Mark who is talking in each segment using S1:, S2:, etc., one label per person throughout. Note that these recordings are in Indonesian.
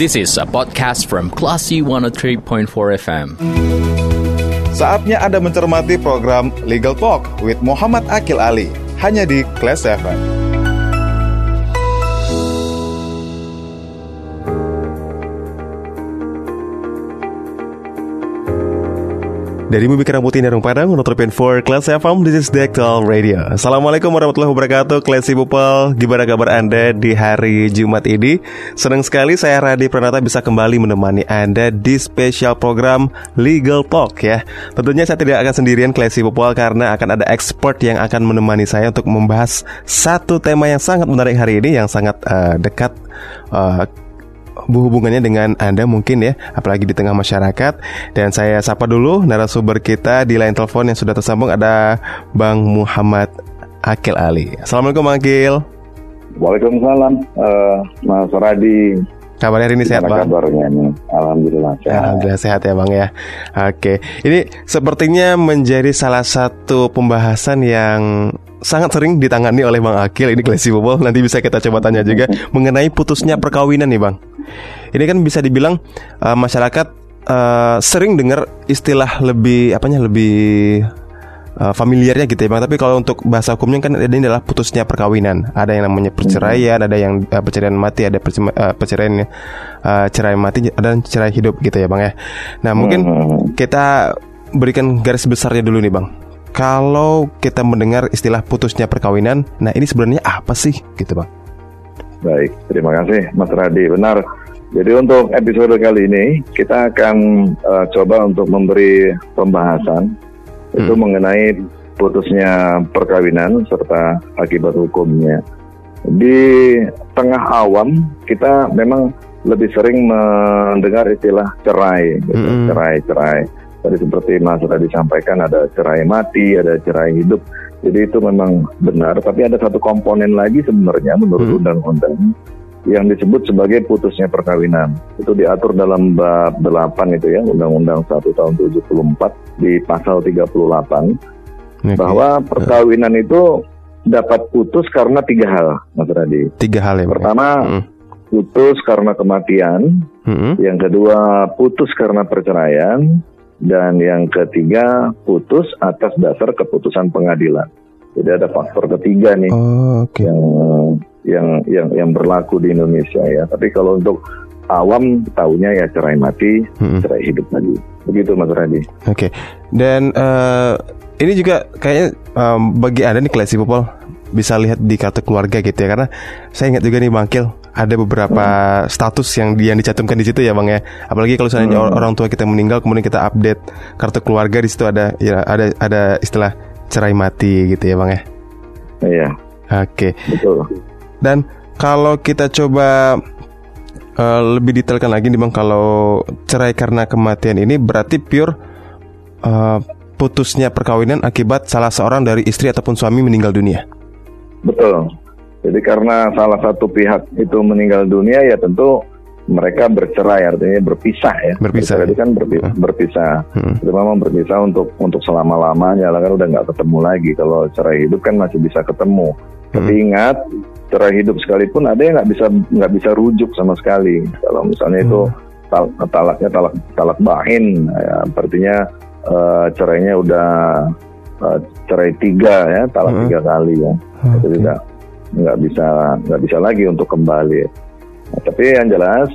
S1: This is a podcast from Classy 103.4 FM.
S2: Saatnya Anda mencermati program Legal Talk with Muhammad Akil Ali hanya di Class FM. Dari Bumi Kerang Putih Padang Untuk Pin 4 Kelas FM This is Dektal Radio. Assalamualaikum warahmatullahi wabarakatuh Kelas People Gimana kabar Anda di hari Jumat ini? Senang sekali saya Radi Pranata bisa kembali menemani Anda Di spesial program Legal Talk ya. Tentunya saya tidak akan sendirian Kelas People Karena akan ada expert yang akan menemani saya Untuk membahas satu tema yang sangat menarik hari ini Yang sangat uh, dekat uh, hubungannya dengan Anda mungkin ya, apalagi di tengah masyarakat. Dan saya sapa dulu narasumber kita di line telepon yang sudah tersambung ada Bang Muhammad Akil Ali. Assalamualaikum Bang Akil.
S3: Waalaikumsalam uh, Mas Radi.
S2: Kabarnya hari ini sehat Bang?
S3: kabarnya ini? Alhamdulillah sehat.
S2: Alhamdulillah sehat ya Bang ya. Oke, ini sepertinya menjadi salah satu pembahasan yang sangat sering ditangani oleh Bang Akil ini Classy Bobol nanti bisa kita coba tanya juga mengenai putusnya perkawinan nih Bang. Ini kan bisa dibilang uh, masyarakat uh, sering dengar istilah lebih apanya lebih uh, familiarnya gitu ya Bang. Tapi kalau untuk bahasa hukumnya kan ini adalah putusnya perkawinan. Ada yang namanya perceraian, ada yang uh, perceraian mati, ada uh, perceraian uh, cerai mati, ada cerai hidup gitu ya Bang ya. Nah, mungkin kita berikan garis besarnya dulu nih Bang kalau kita mendengar istilah putusnya perkawinan, nah ini sebenarnya apa sih gitu bang?
S3: Baik, terima kasih Mas Radi. Benar. Jadi untuk episode kali ini kita akan uh, coba untuk memberi pembahasan hmm. itu mengenai putusnya perkawinan serta akibat hukumnya. Di tengah awam kita memang lebih sering mendengar istilah cerai, gitu. hmm. cerai, cerai. Tadi seperti Mas sudah disampaikan ada cerai mati, ada cerai hidup. Jadi itu memang benar. Tapi ada satu komponen lagi sebenarnya menurut hmm. undang-undang yang disebut sebagai putusnya perkawinan. Itu diatur dalam bab 8 itu ya, Undang-Undang 1 tahun 74 di pasal 38 okay. bahwa perkawinan itu dapat putus karena tiga hal, Mas Radi.
S2: Tiga hal ya.
S3: Pertama, hmm. putus karena kematian. Hmm. Yang kedua, putus karena perceraian dan yang ketiga putus atas dasar keputusan pengadilan. Jadi ada faktor ketiga nih oh, okay. yang yang yang yang berlaku di Indonesia ya. Tapi kalau untuk awam tahunya ya cerai mati, hmm. cerai hidup lagi. Begitu Mas Radi.
S2: Oke. Okay. Dan uh, ini juga kayaknya um, bagi anda nih klasi Popol bisa lihat di kartu keluarga gitu ya karena saya ingat juga nih Bangkil ada beberapa hmm. status yang yang dicantumkan di situ ya bang ya apalagi kalau misalnya hmm. orang tua kita meninggal kemudian kita update kartu keluarga di situ ada ya ada ada istilah cerai mati gitu ya bang ya
S3: iya
S2: oke okay. betul dan kalau kita coba uh, lebih detailkan lagi nih bang kalau cerai karena kematian ini berarti pure uh, putusnya perkawinan akibat salah seorang dari istri ataupun suami meninggal dunia
S3: betul jadi karena salah satu pihak itu meninggal dunia ya tentu mereka bercerai artinya berpisah ya.
S2: Berpisah.
S3: Jadi kan berpisah. Hmm. berpisah. Hmm. Itu memang berpisah untuk untuk selama lamanya lah kan udah nggak ketemu lagi. Kalau cerai hidup kan masih bisa ketemu. Hmm. Tapi ingat cerai hidup sekalipun ada yang nggak bisa nggak bisa rujuk sama sekali. Kalau misalnya hmm. itu tal talaknya talak talak bahin, ya, artinya uh, cerainya udah uh, cerai tiga ya, talak hmm. tiga kali ya. Okay. Itu tidak nggak bisa nggak bisa lagi untuk kembali. Nah, tapi yang jelas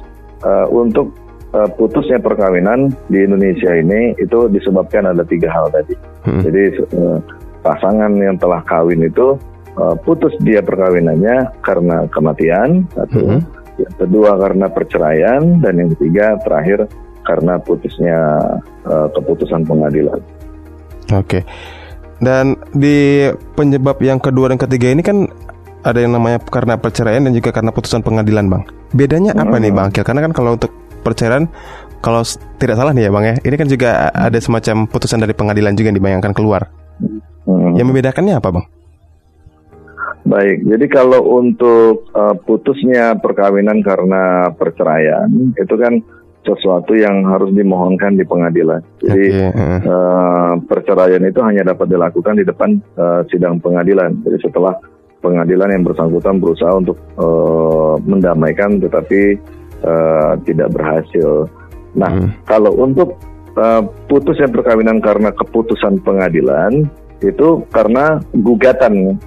S3: uh, untuk uh, putusnya perkawinan di Indonesia ini itu disebabkan ada tiga hal tadi. Hmm. Jadi uh, pasangan yang telah kawin itu uh, putus dia perkawinannya karena kematian satu, hmm. yang kedua karena perceraian dan yang ketiga terakhir karena putusnya uh, keputusan pengadilan.
S2: Oke. Okay. Dan di penyebab yang kedua dan ketiga ini kan ada yang namanya karena perceraian dan juga karena putusan pengadilan, Bang. Bedanya apa hmm. nih, Bang? Karena kan kalau untuk perceraian kalau tidak salah nih ya, Bang ya. Ini kan juga ada semacam putusan dari pengadilan juga yang dibayangkan keluar. Hmm. Yang membedakannya apa, Bang?
S3: Baik, jadi kalau untuk uh, putusnya perkawinan karena perceraian itu kan sesuatu yang harus dimohonkan di pengadilan. Jadi okay. uh. Uh, perceraian itu hanya dapat dilakukan di depan uh, sidang pengadilan. Jadi setelah pengadilan yang bersangkutan berusaha untuk uh, mendamaikan tetapi uh, tidak berhasil. Nah, hmm. kalau untuk uh, putusnya perkawinan karena keputusan pengadilan itu karena gugatan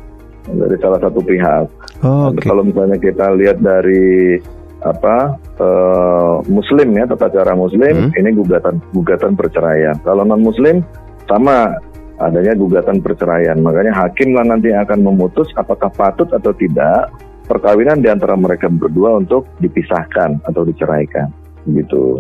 S3: dari salah satu pihak. Oh, okay. Kalau misalnya kita lihat dari apa uh, Muslim ya tata cara Muslim hmm. ini gugatan gugatan perceraian. Kalau non Muslim sama adanya gugatan perceraian. Makanya hakim lah nanti akan memutus apakah patut atau tidak perkawinan di antara mereka berdua untuk dipisahkan atau diceraikan. Gitu.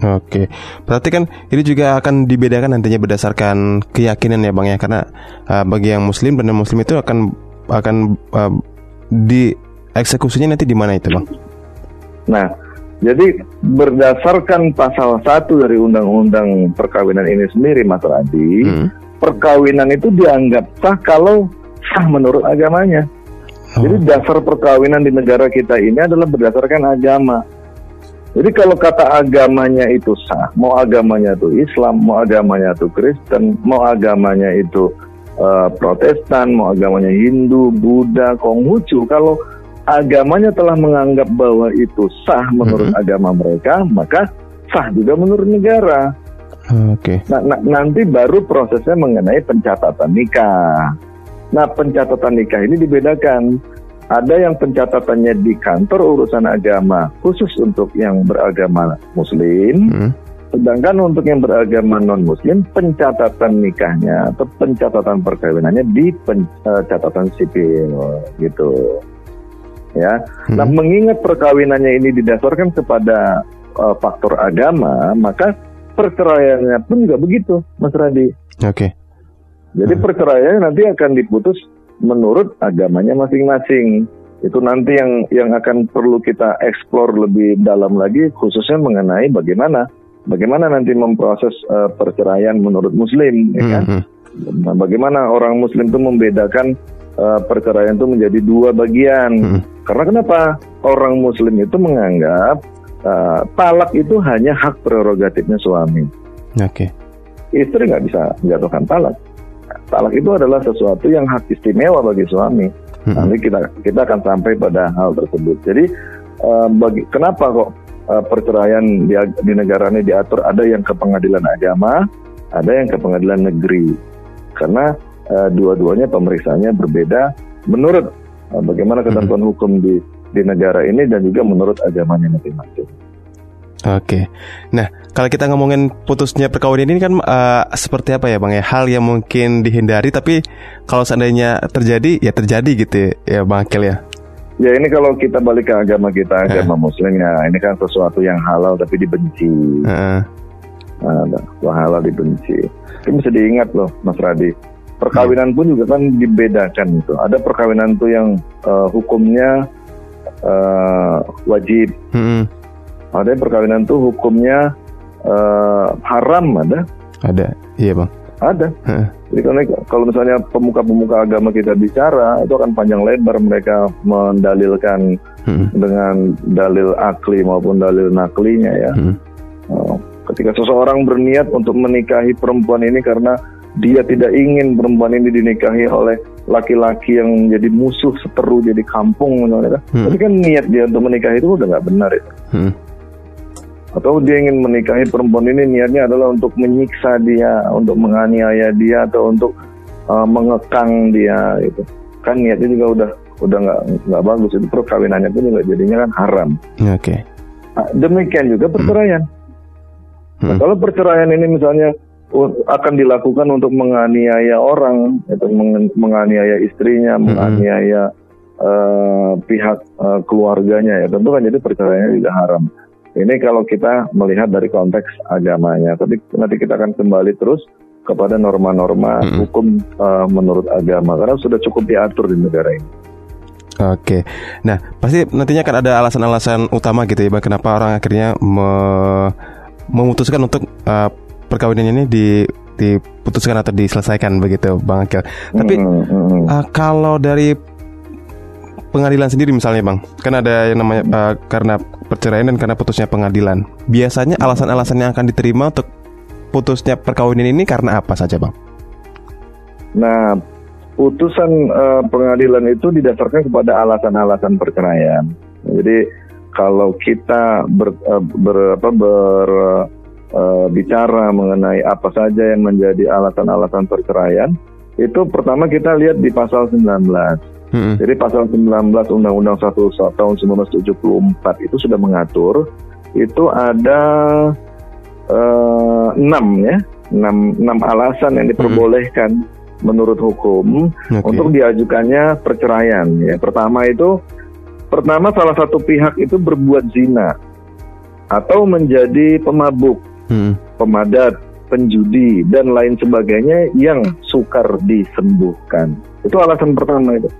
S2: Oke, berarti kan ini juga akan dibedakan nantinya berdasarkan keyakinan ya bang ya, karena uh, bagi yang Muslim dan Muslim itu akan akan uh, di eksekusinya nanti di mana itu bang?
S3: Nah, jadi berdasarkan pasal 1 dari Undang-Undang Perkawinan ini sendiri, Mas Radi, hmm. perkawinan itu dianggap sah kalau sah menurut agamanya. Oh. Jadi dasar perkawinan di negara kita ini adalah berdasarkan agama. Jadi kalau kata agamanya itu sah, mau agamanya itu Islam, mau agamanya itu Kristen, mau agamanya itu uh, Protestan, mau agamanya Hindu, Buddha, Konghucu, kalau agamanya telah menganggap bahwa itu sah menurut mm-hmm. agama mereka, maka sah juga menurut negara.
S2: Oke. Okay.
S3: Nah, nah, nanti baru prosesnya mengenai pencatatan nikah. Nah, pencatatan nikah ini dibedakan. Ada yang pencatatannya di kantor urusan agama khusus untuk yang beragama Muslim. Hmm. Sedangkan untuk yang beragama non Muslim, pencatatan nikahnya atau pencatatan perkawinannya di pencatatan sipil gitu ya. Hmm. Nah, mengingat perkawinannya ini didasarkan kepada uh, faktor agama, maka perceraiannya pun juga begitu, Mas Radi.
S2: Oke. Okay.
S3: Jadi hmm. perceraiannya nanti akan diputus menurut agamanya masing-masing. Itu nanti yang yang akan perlu kita eksplor lebih dalam lagi, khususnya mengenai bagaimana bagaimana nanti memproses uh, perceraian menurut Muslim, ya kan? Hmm. Nah, bagaimana orang Muslim itu membedakan uh, perceraian itu menjadi dua bagian. Hmm. Karena kenapa? Orang Muslim itu menganggap uh, talak itu hanya hak prerogatifnya suami.
S2: Oke. Okay.
S3: Istri nggak bisa menjatuhkan talak. Talak itu adalah sesuatu yang hak istimewa bagi suami. Hmm. Nanti kita kita akan sampai pada hal tersebut. Jadi uh, bagi kenapa kok uh, perceraian di, di negara ini diatur ada yang ke pengadilan agama, ada yang ke pengadilan negeri. Karena uh, dua-duanya pemeriksaannya berbeda menurut uh, bagaimana ketentuan hmm. hukum di di negara ini dan juga menurut agamanya masing-masing.
S2: Oke, nah kalau kita ngomongin putusnya perkawinan ini kan uh, seperti apa ya bang ya hal yang mungkin dihindari tapi kalau seandainya terjadi ya terjadi gitu ya, ya bang Akil ya.
S3: Ya ini kalau kita balik ke agama kita agama uh. Muslim ya ini kan sesuatu yang halal tapi dibenci. Uh. Nah, halal dibenci. Ini mesti diingat loh Mas Radi perkawinan pun juga kan dibedakan itu. Ada perkawinan tuh yang uh, hukumnya uh, wajib. Hmm. Ada yang perkawinan tuh hukumnya uh, haram ada.
S2: Ada, iya bang.
S3: Ada. Hmm. Jadi karena kalau misalnya pemuka-pemuka agama kita bicara itu akan panjang lebar mereka mendalilkan hmm. dengan dalil akli maupun dalil naklinya ya. Hmm. Uh, ketika seseorang berniat untuk menikahi perempuan ini karena dia tidak ingin perempuan ini dinikahi oleh laki-laki yang jadi musuh seteru jadi kampung misalnya kan. Hmm. Tapi kan niat dia untuk menikahi itu udah nggak benar itu. Hmm. Atau dia ingin menikahi perempuan ini niatnya adalah untuk menyiksa dia, untuk menganiaya dia atau untuk uh, mengekang dia itu. Kan niatnya juga udah udah nggak nggak bagus itu perkawinannya pun juga jadinya kan haram.
S2: Oke. Okay.
S3: Nah, demikian juga perceraian. Hmm. Nah, kalau perceraian ini misalnya akan dilakukan untuk menganiaya orang, itu menganiaya istrinya, hmm. menganiaya uh, pihak uh, keluarganya ya tentu kan jadi perceraiannya juga haram. Ini kalau kita melihat dari konteks agamanya, tapi nanti kita akan kembali terus kepada norma-norma hmm. hukum uh, menurut agama karena sudah cukup diatur di negara ini.
S2: Oke, nah pasti nantinya akan ada alasan-alasan utama gitu ya, kenapa orang akhirnya me memutuskan untuk uh, perkawinan ini di diputuskan atau diselesaikan begitu Bang Akil. Tapi mm -hmm. uh, kalau dari pengadilan sendiri misalnya Bang, kan ada yang namanya uh, karena perceraian dan karena putusnya pengadilan. Biasanya alasan-alasan yang akan diterima untuk putusnya perkawinan ini karena apa saja Bang?
S3: Nah, putusan uh, pengadilan itu didasarkan kepada alasan-alasan perceraian. Jadi kalau kita ber, uh, ber apa ber uh, bicara mengenai apa saja yang menjadi alasan-alasan perceraian, itu pertama kita lihat di pasal 19. Hmm. Jadi pasal 19 Undang-Undang 1 tahun 1974 itu sudah mengatur itu ada uh, 6 ya, 6, 6 alasan yang diperbolehkan hmm. menurut hukum okay. untuk diajukannya perceraian ya. Pertama itu pertama salah satu pihak itu berbuat zina atau menjadi pemabuk, hmm. pemadat, penjudi dan lain sebagainya yang sukar disembuhkan. Itu alasan pertama itu.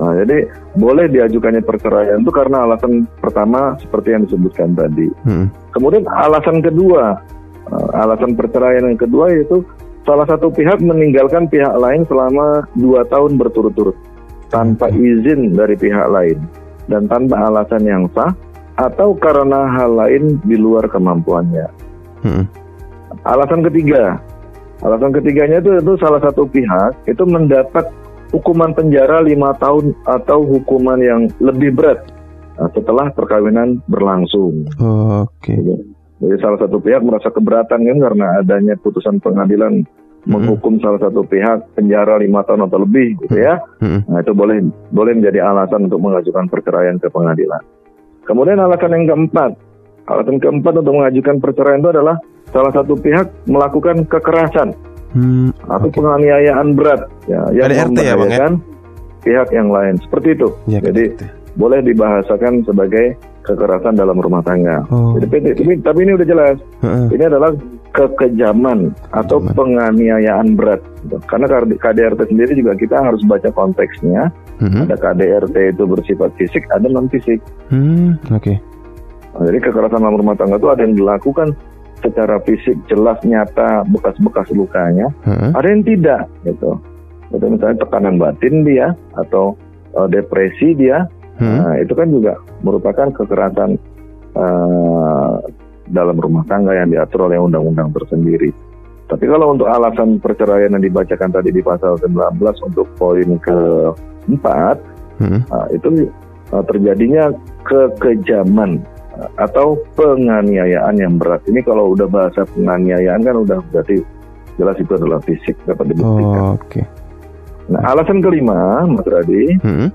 S3: Nah, jadi boleh diajukannya perceraian itu karena alasan pertama seperti yang disebutkan tadi. Hmm. Kemudian alasan kedua, uh, alasan perceraian yang kedua yaitu salah satu pihak meninggalkan pihak lain selama dua tahun berturut-turut tanpa hmm. izin dari pihak lain dan tanpa alasan yang sah atau karena hal lain di luar kemampuannya. Hmm. Alasan ketiga, alasan ketiganya itu itu salah satu pihak itu mendapat hukuman penjara lima tahun atau hukuman yang lebih berat nah, setelah perkawinan berlangsung.
S2: Oh, Oke. Okay.
S3: Jadi, salah satu pihak merasa keberatan kan karena adanya putusan pengadilan hmm. menghukum salah satu pihak penjara lima tahun atau lebih, gitu ya. Hmm. Nah itu boleh boleh menjadi alasan untuk mengajukan perceraian ke pengadilan. Kemudian alasan yang keempat, alasan keempat untuk mengajukan perceraian itu adalah salah satu pihak melakukan kekerasan hmm, atau okay. penganiayaan berat ya yang
S2: KDRT ya bang ya?
S3: pihak yang lain seperti itu. Ya, Jadi KDRT. boleh dibahasakan sebagai kekerasan dalam rumah tangga. Oh, Jadi okay. tapi, tapi ini udah jelas. Uh-uh. Ini adalah kekejaman atau Kejaman. penganiayaan berat. Karena KDRT sendiri juga kita harus baca konteksnya. Uh-huh. Ada KDRT itu bersifat fisik, ada non fisik.
S2: Hmm, oke. Okay.
S3: Nah, jadi kekerasan dalam rumah tangga itu ada yang dilakukan secara fisik jelas nyata bekas-bekas lukanya, hmm. ada yang tidak gitu. Itu misalnya tekanan batin dia atau uh, depresi dia, hmm. nah, itu kan juga merupakan kekerasan uh, dalam rumah tangga yang diatur oleh undang-undang tersendiri. Tapi kalau untuk alasan perceraian yang dibacakan tadi di pasal 19 untuk poin keempat, hmm. uh, itu uh, terjadinya kekejaman atau penganiayaan yang berat. Ini kalau udah bahasa penganiayaan kan udah berarti jelas itu adalah fisik dapat dibuktikan.
S2: Oh, Oke. Okay.
S3: Nah, alasan kelima, Mas Radi, hmm?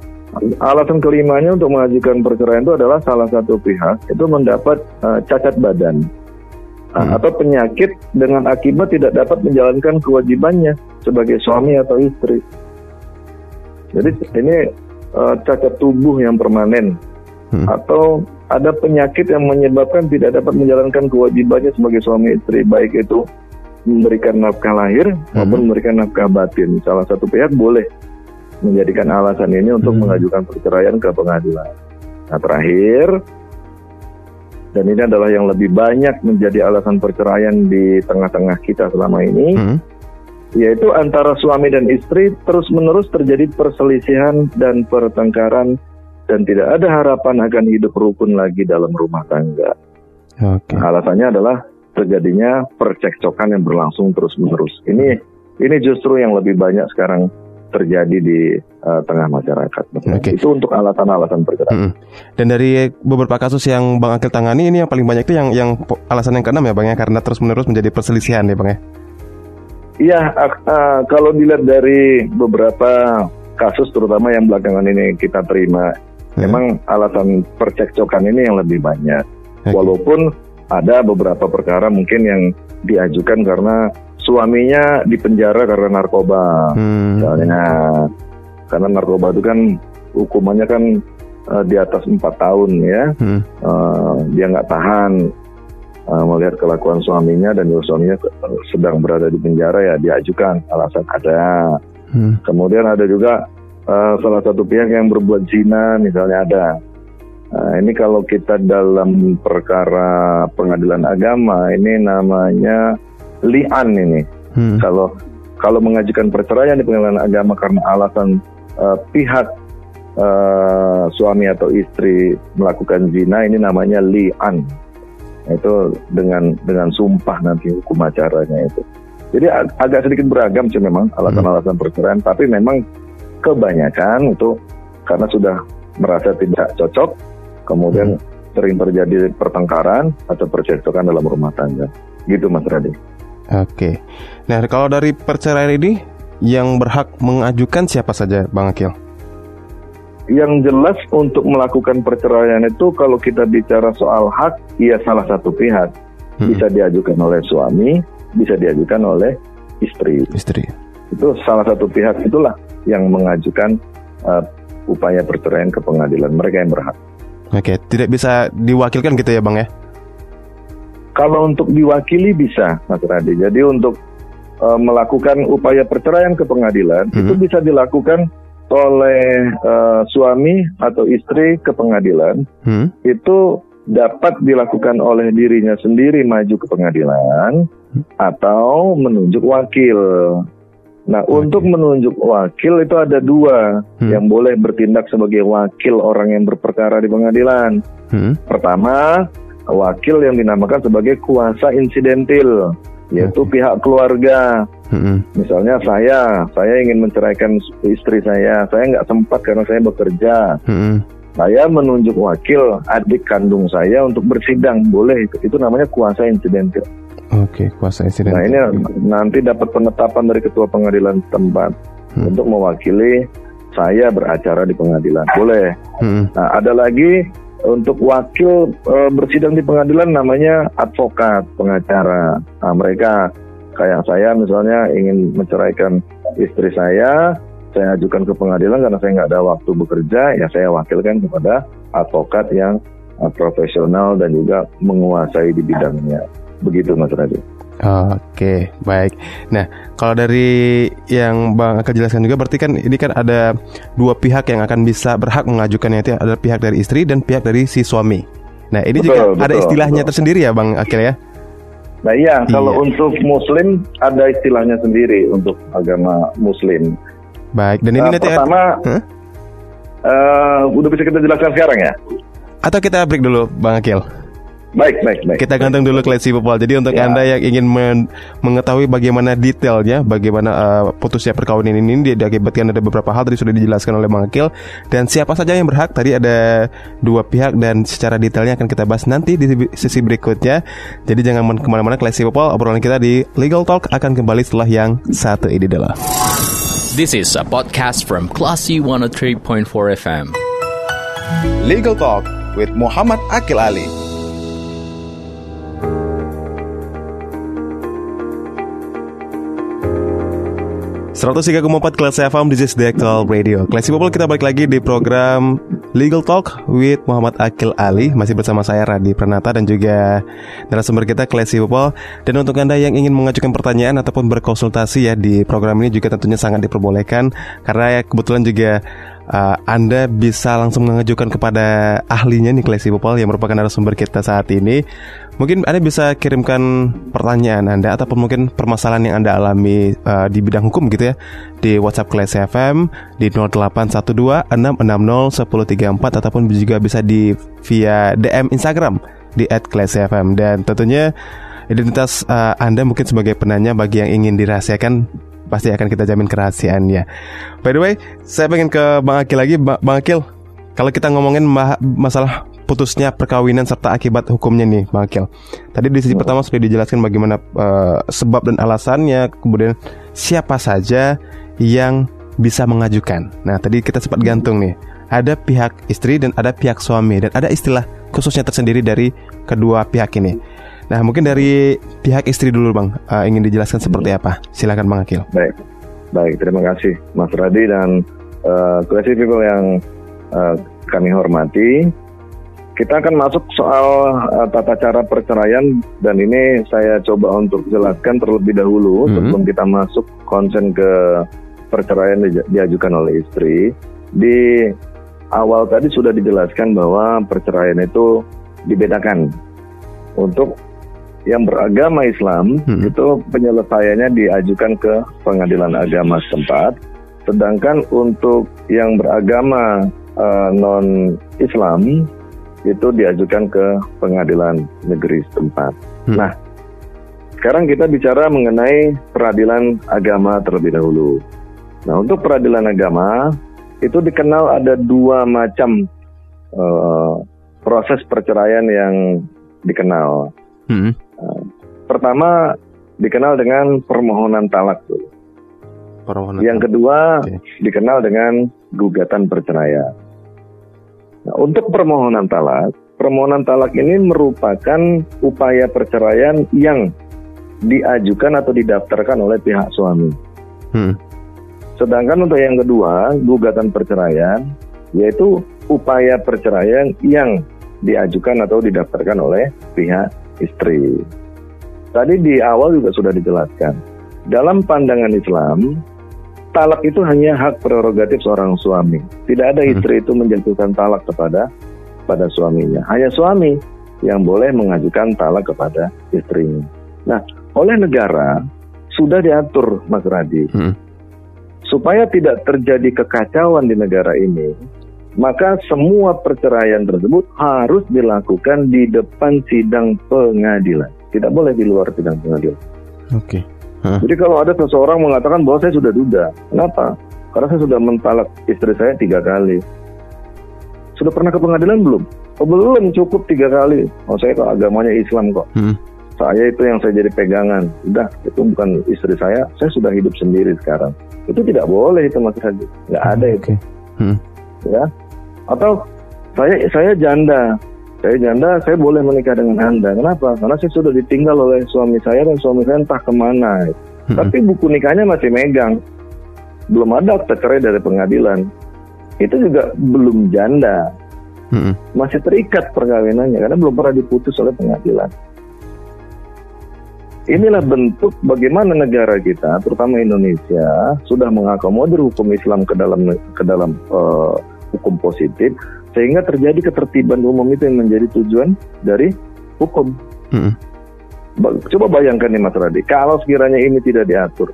S3: alasan kelimanya untuk mengajukan perceraian itu adalah salah satu pihak itu mendapat uh, cacat badan uh, hmm. atau penyakit dengan akibat tidak dapat menjalankan kewajibannya sebagai suami atau istri. Jadi ini uh, cacat tubuh yang permanen hmm. atau ada penyakit yang menyebabkan tidak dapat menjalankan kewajibannya sebagai suami istri, baik itu memberikan nafkah lahir hmm. maupun memberikan nafkah batin. Salah satu pihak boleh menjadikan alasan ini untuk hmm. mengajukan perceraian ke pengadilan. Nah terakhir, dan ini adalah yang lebih banyak menjadi alasan perceraian di tengah-tengah kita selama ini, hmm. Yaitu antara suami dan istri terus-menerus terjadi perselisihan dan pertengkaran dan tidak ada harapan akan hidup rukun lagi dalam rumah tangga. Okay. Alasannya adalah terjadinya percekcokan yang berlangsung terus-menerus. Ini ini justru yang lebih banyak sekarang terjadi di uh, tengah masyarakat. Okay. Itu untuk alasan-alasan perceraian. Mm -hmm.
S2: Dan dari beberapa kasus yang Bang Akil tangani ini yang paling banyak itu yang yang alasan yang keenam ya Bang ya karena terus-menerus menjadi perselisihan ya Bang ya.
S3: Iya, uh, kalau dilihat dari beberapa kasus terutama yang belakangan ini kita terima Hmm. Memang alasan percekcokan ini yang lebih banyak. Okay. Walaupun ada beberapa perkara mungkin yang diajukan karena suaminya dipenjara karena narkoba, hmm. misalnya karena narkoba itu kan hukumannya kan uh, di atas empat tahun ya, hmm. uh, dia nggak tahan uh, melihat kelakuan suaminya dan suaminya sedang berada di penjara ya diajukan alasan ada. Hmm. Kemudian ada juga uh, salah satu pihak yang berbuat zina misalnya ada. Nah, ini kalau kita dalam perkara pengadilan agama ini namanya lian ini. Hmm. Kalau kalau mengajukan perceraian di pengadilan agama karena alasan uh, pihak uh, suami atau istri melakukan zina ini namanya lian. Itu dengan dengan sumpah nanti hukum acaranya itu. Jadi ag agak sedikit beragam sih memang alasan-alasan perceraian, tapi memang kebanyakan itu karena sudah merasa tidak cocok kemudian sering terjadi pertengkaran atau percekcokan dalam rumah tangga. Gitu Mas Radi.
S2: Oke. Nah, kalau dari perceraian ini yang berhak mengajukan siapa saja, Bang Akil?
S3: Yang jelas untuk melakukan perceraian itu kalau kita bicara soal hak, ia salah satu pihak. Hmm. Bisa diajukan oleh suami, bisa diajukan oleh istri.
S2: Istri.
S3: Itu salah satu pihak itulah yang mengajukan uh, upaya perceraian ke pengadilan. Mereka yang berhak.
S2: Oke, tidak bisa diwakilkan gitu ya, Bang ya?
S3: Kalau untuk diwakili bisa, Mas Radi. Jadi untuk uh, melakukan upaya perceraian ke pengadilan hmm. itu bisa dilakukan oleh uh, suami atau istri ke pengadilan hmm. itu dapat dilakukan oleh dirinya sendiri maju ke pengadilan hmm. atau menunjuk wakil. Nah, okay. untuk menunjuk wakil itu ada dua hmm. yang boleh bertindak sebagai wakil orang yang berperkara di pengadilan. Hmm. Pertama, wakil yang dinamakan sebagai kuasa insidentil yaitu okay. pihak keluarga. Mm-hmm. Misalnya saya, saya ingin menceraikan istri saya, saya nggak sempat karena saya bekerja. Mm-hmm. Saya menunjuk wakil adik kandung saya untuk bersidang, boleh itu, itu namanya kuasa insidentil.
S2: Oke, okay, kuasa insidentil.
S3: Nah ini nanti dapat penetapan dari ketua pengadilan tempat mm-hmm. untuk mewakili saya beracara di pengadilan, boleh. Mm-hmm. Nah ada lagi untuk wakil e, bersidang di pengadilan namanya advokat pengacara. Nah, mereka kayak saya misalnya ingin menceraikan istri saya, saya ajukan ke pengadilan karena saya nggak ada waktu bekerja, ya saya wakilkan kepada advokat yang uh, profesional dan juga menguasai di bidangnya. Begitu Mas Radit.
S2: Oke, baik. Nah, kalau dari yang Bang akan jelaskan juga berarti kan ini kan ada dua pihak yang akan bisa berhak mengajukan yaitu ada pihak dari istri dan pihak dari si suami. Nah, ini betul, juga betul, ada istilahnya betul. tersendiri ya Bang Akil ya?
S3: Nah iya, kalau iya. untuk muslim ada istilahnya sendiri untuk agama muslim.
S2: Baik, dan ini uh, nanti
S3: pertama huh? uh, udah bisa kita jelaskan sekarang ya?
S2: Atau kita break dulu Bang Akil?
S3: Baik, baik, baik.
S2: Kita gantung dulu klasi Popol. Jadi untuk ya. Anda yang ingin men mengetahui bagaimana detailnya, bagaimana uh, putusnya perkawinan ini dia diakibatkan ada beberapa hal tadi sudah dijelaskan oleh Bang Akil dan siapa saja yang berhak tadi ada dua pihak dan secara detailnya akan kita bahas nanti di sesi berikutnya. Jadi jangan ke mana-mana klasi Popol. Obrolan kita di Legal Talk akan kembali setelah yang satu ini adalah.
S1: This is a podcast from Classy 103.4 FM.
S4: Legal Talk with Muhammad Akil Ali.
S2: 103,4 kelas FM This is the radio. Classy People kita balik lagi di program Legal Talk with Muhammad Akil Ali. Masih bersama saya Radi Pranata dan juga narasumber kita Classy People. Dan untuk Anda yang ingin mengajukan pertanyaan ataupun berkonsultasi ya di program ini juga tentunya sangat diperbolehkan. Karena ya kebetulan juga uh, Anda bisa langsung mengajukan kepada ahlinya nih Klesi Popol yang merupakan narasumber kita saat ini. Mungkin Anda bisa kirimkan pertanyaan Anda ataupun mungkin permasalahan yang Anda alami uh, di bidang hukum gitu ya di WhatsApp Klesi FM di 0812 660 1034 ataupun juga bisa di via DM Instagram di @klesfm dan tentunya identitas uh, Anda mungkin sebagai penanya bagi yang ingin dirahasiakan pasti akan kita jamin kerahasiaannya. By the way, saya pengen ke Bang Akil lagi, Bang Akil. Kalau kita ngomongin masalah putusnya perkawinan serta akibat hukumnya nih, Bang Akil. Tadi di sisi pertama sudah dijelaskan bagaimana uh, sebab dan alasannya, kemudian siapa saja yang bisa mengajukan. Nah, tadi kita sempat gantung nih. Ada pihak istri dan ada pihak suami dan ada istilah khususnya tersendiri dari kedua pihak ini. Nah, mungkin dari pihak istri dulu, Bang, uh, ingin dijelaskan seperti apa? Silakan, Bang Akil.
S3: Baik, baik, terima kasih, Mas Radi dan uh, classy people yang uh, kami hormati. Kita akan masuk soal uh, tata cara perceraian dan ini saya coba untuk jelaskan terlebih dahulu mm -hmm. sebelum kita masuk konsen ke perceraian di, diajukan oleh istri. Di awal tadi sudah dijelaskan bahwa perceraian itu dibedakan untuk yang beragama Islam hmm. itu penyelesaiannya diajukan ke pengadilan agama setempat. Sedangkan untuk yang beragama uh, non Islam itu diajukan ke pengadilan negeri setempat. Hmm. Nah, sekarang kita bicara mengenai peradilan agama terlebih dahulu. Nah, untuk peradilan agama itu dikenal ada dua macam uh, proses perceraian yang dikenal.
S2: Hmm.
S3: Pertama dikenal dengan permohonan talak dulu.
S2: Permohonan
S3: Yang kedua
S2: Oke.
S3: dikenal dengan gugatan perceraian. Nah, untuk permohonan talak, permohonan talak ini merupakan upaya perceraian yang diajukan atau didaftarkan oleh pihak suami.
S2: Hmm.
S3: Sedangkan untuk yang kedua, gugatan perceraian, yaitu upaya perceraian yang diajukan atau didaftarkan oleh pihak istri. Tadi di awal juga sudah dijelaskan. Dalam pandangan Islam, talak itu hanya hak prerogatif seorang suami. Tidak ada istri itu menjatuhkan talak kepada pada suaminya. Hanya suami yang boleh mengajukan talak kepada istrinya. Nah, oleh negara sudah diatur, Mas Radi,
S2: Hmm.
S3: supaya tidak terjadi kekacauan di negara ini, maka semua perceraian tersebut harus dilakukan di depan sidang pengadilan. Tidak boleh di luar sidang pengadilan.
S2: Oke.
S3: Jadi kalau ada seseorang mengatakan bahwa saya sudah duda, kenapa? Karena saya sudah mentalak istri saya tiga kali. Sudah pernah ke pengadilan belum? Oh, belum, cukup tiga kali. Oh saya kok agamanya Islam kok.
S2: Hmm.
S3: Saya itu yang saya jadi pegangan. Udah, itu bukan istri saya. Saya sudah hidup sendiri sekarang. Itu tidak boleh itu Mas Haji. Nggak ada itu
S2: Oke. Hmm.
S3: ya atau saya saya janda. Saya janda saya boleh menikah dengan anda. Kenapa? Karena saya sudah ditinggal oleh suami saya dan suami saya entah ke mana.
S2: Hmm.
S3: tapi buku nikahnya masih megang. Belum ada akte cerai dari pengadilan. Itu juga belum janda.
S2: Hmm.
S3: masih terikat perkawinannya karena belum pernah diputus oleh pengadilan. Inilah bentuk bagaimana negara kita, terutama Indonesia, sudah mengakomodir hukum Islam ke dalam ke dalam eh, hukum positif, sehingga terjadi ketertiban umum itu yang menjadi tujuan dari hukum.
S2: Hmm.
S3: Ba- Coba bayangkan nih Mas Radi, kalau sekiranya ini tidak diatur,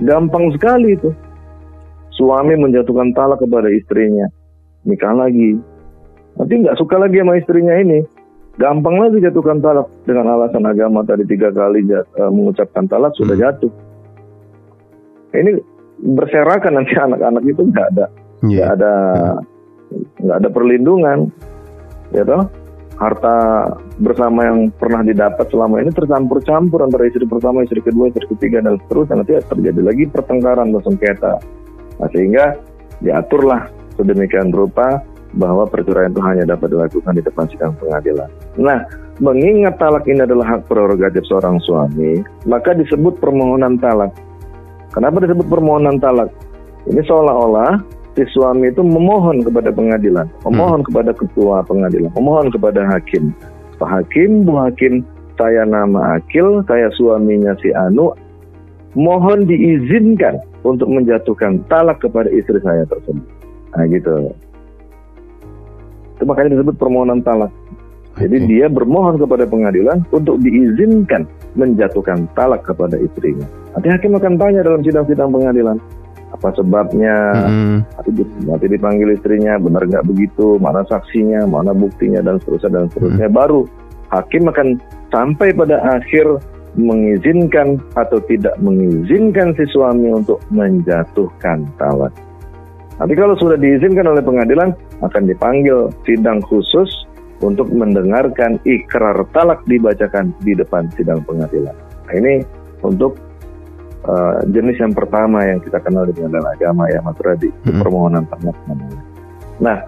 S3: gampang sekali itu. Suami menjatuhkan talak kepada istrinya, nikah lagi. Nanti nggak suka lagi sama istrinya ini, gampang lagi jatuhkan talak dengan alasan agama tadi tiga kali jat- eh, mengucapkan talak sudah jatuh. Ini berserakan nanti anak-anak itu nggak ada nggak
S2: Iya.
S3: ada nggak ada perlindungan ya toh harta bersama yang pernah didapat selama ini tercampur-campur antara istri pertama, istri kedua, istri ketiga dan seterusnya nanti terjadi lagi pertengkaran atau sengketa. Nah, sehingga diaturlah sedemikian rupa bahwa perceraian itu hanya dapat dilakukan di depan sidang pengadilan. Nah, mengingat talak ini adalah hak prerogatif seorang suami, maka disebut permohonan talak. Kenapa disebut permohonan talak? Ini seolah-olah si suami itu memohon kepada pengadilan, memohon kepada ketua pengadilan, memohon kepada hakim. Pak Hakim, Bu Hakim, saya nama Akil, saya suaminya si Anu, mohon diizinkan untuk menjatuhkan talak kepada istri saya tersebut. Nah gitu. Itu makanya disebut permohonan talak. Jadi
S2: Oke.
S3: dia bermohon kepada pengadilan untuk diizinkan menjatuhkan talak kepada istrinya. Nanti hakim akan tanya dalam sidang-sidang pengadilan apa sebabnya,
S2: Hmm.
S3: nanti, di- nanti dipanggil istrinya benar nggak begitu, mana saksinya, mana buktinya dan seterusnya dan seterusnya. Baru hakim akan sampai pada akhir mengizinkan atau tidak mengizinkan si suami untuk menjatuhkan talak. Nanti kalau sudah diizinkan oleh pengadilan akan dipanggil sidang khusus untuk mendengarkan ikrar talak dibacakan di depan sidang pengadilan. Nah, ini untuk uh, jenis yang pertama yang kita kenal di pengadilan agama ya Mas Radi,
S2: Hmm.
S3: permohonan talak namanya. Nah,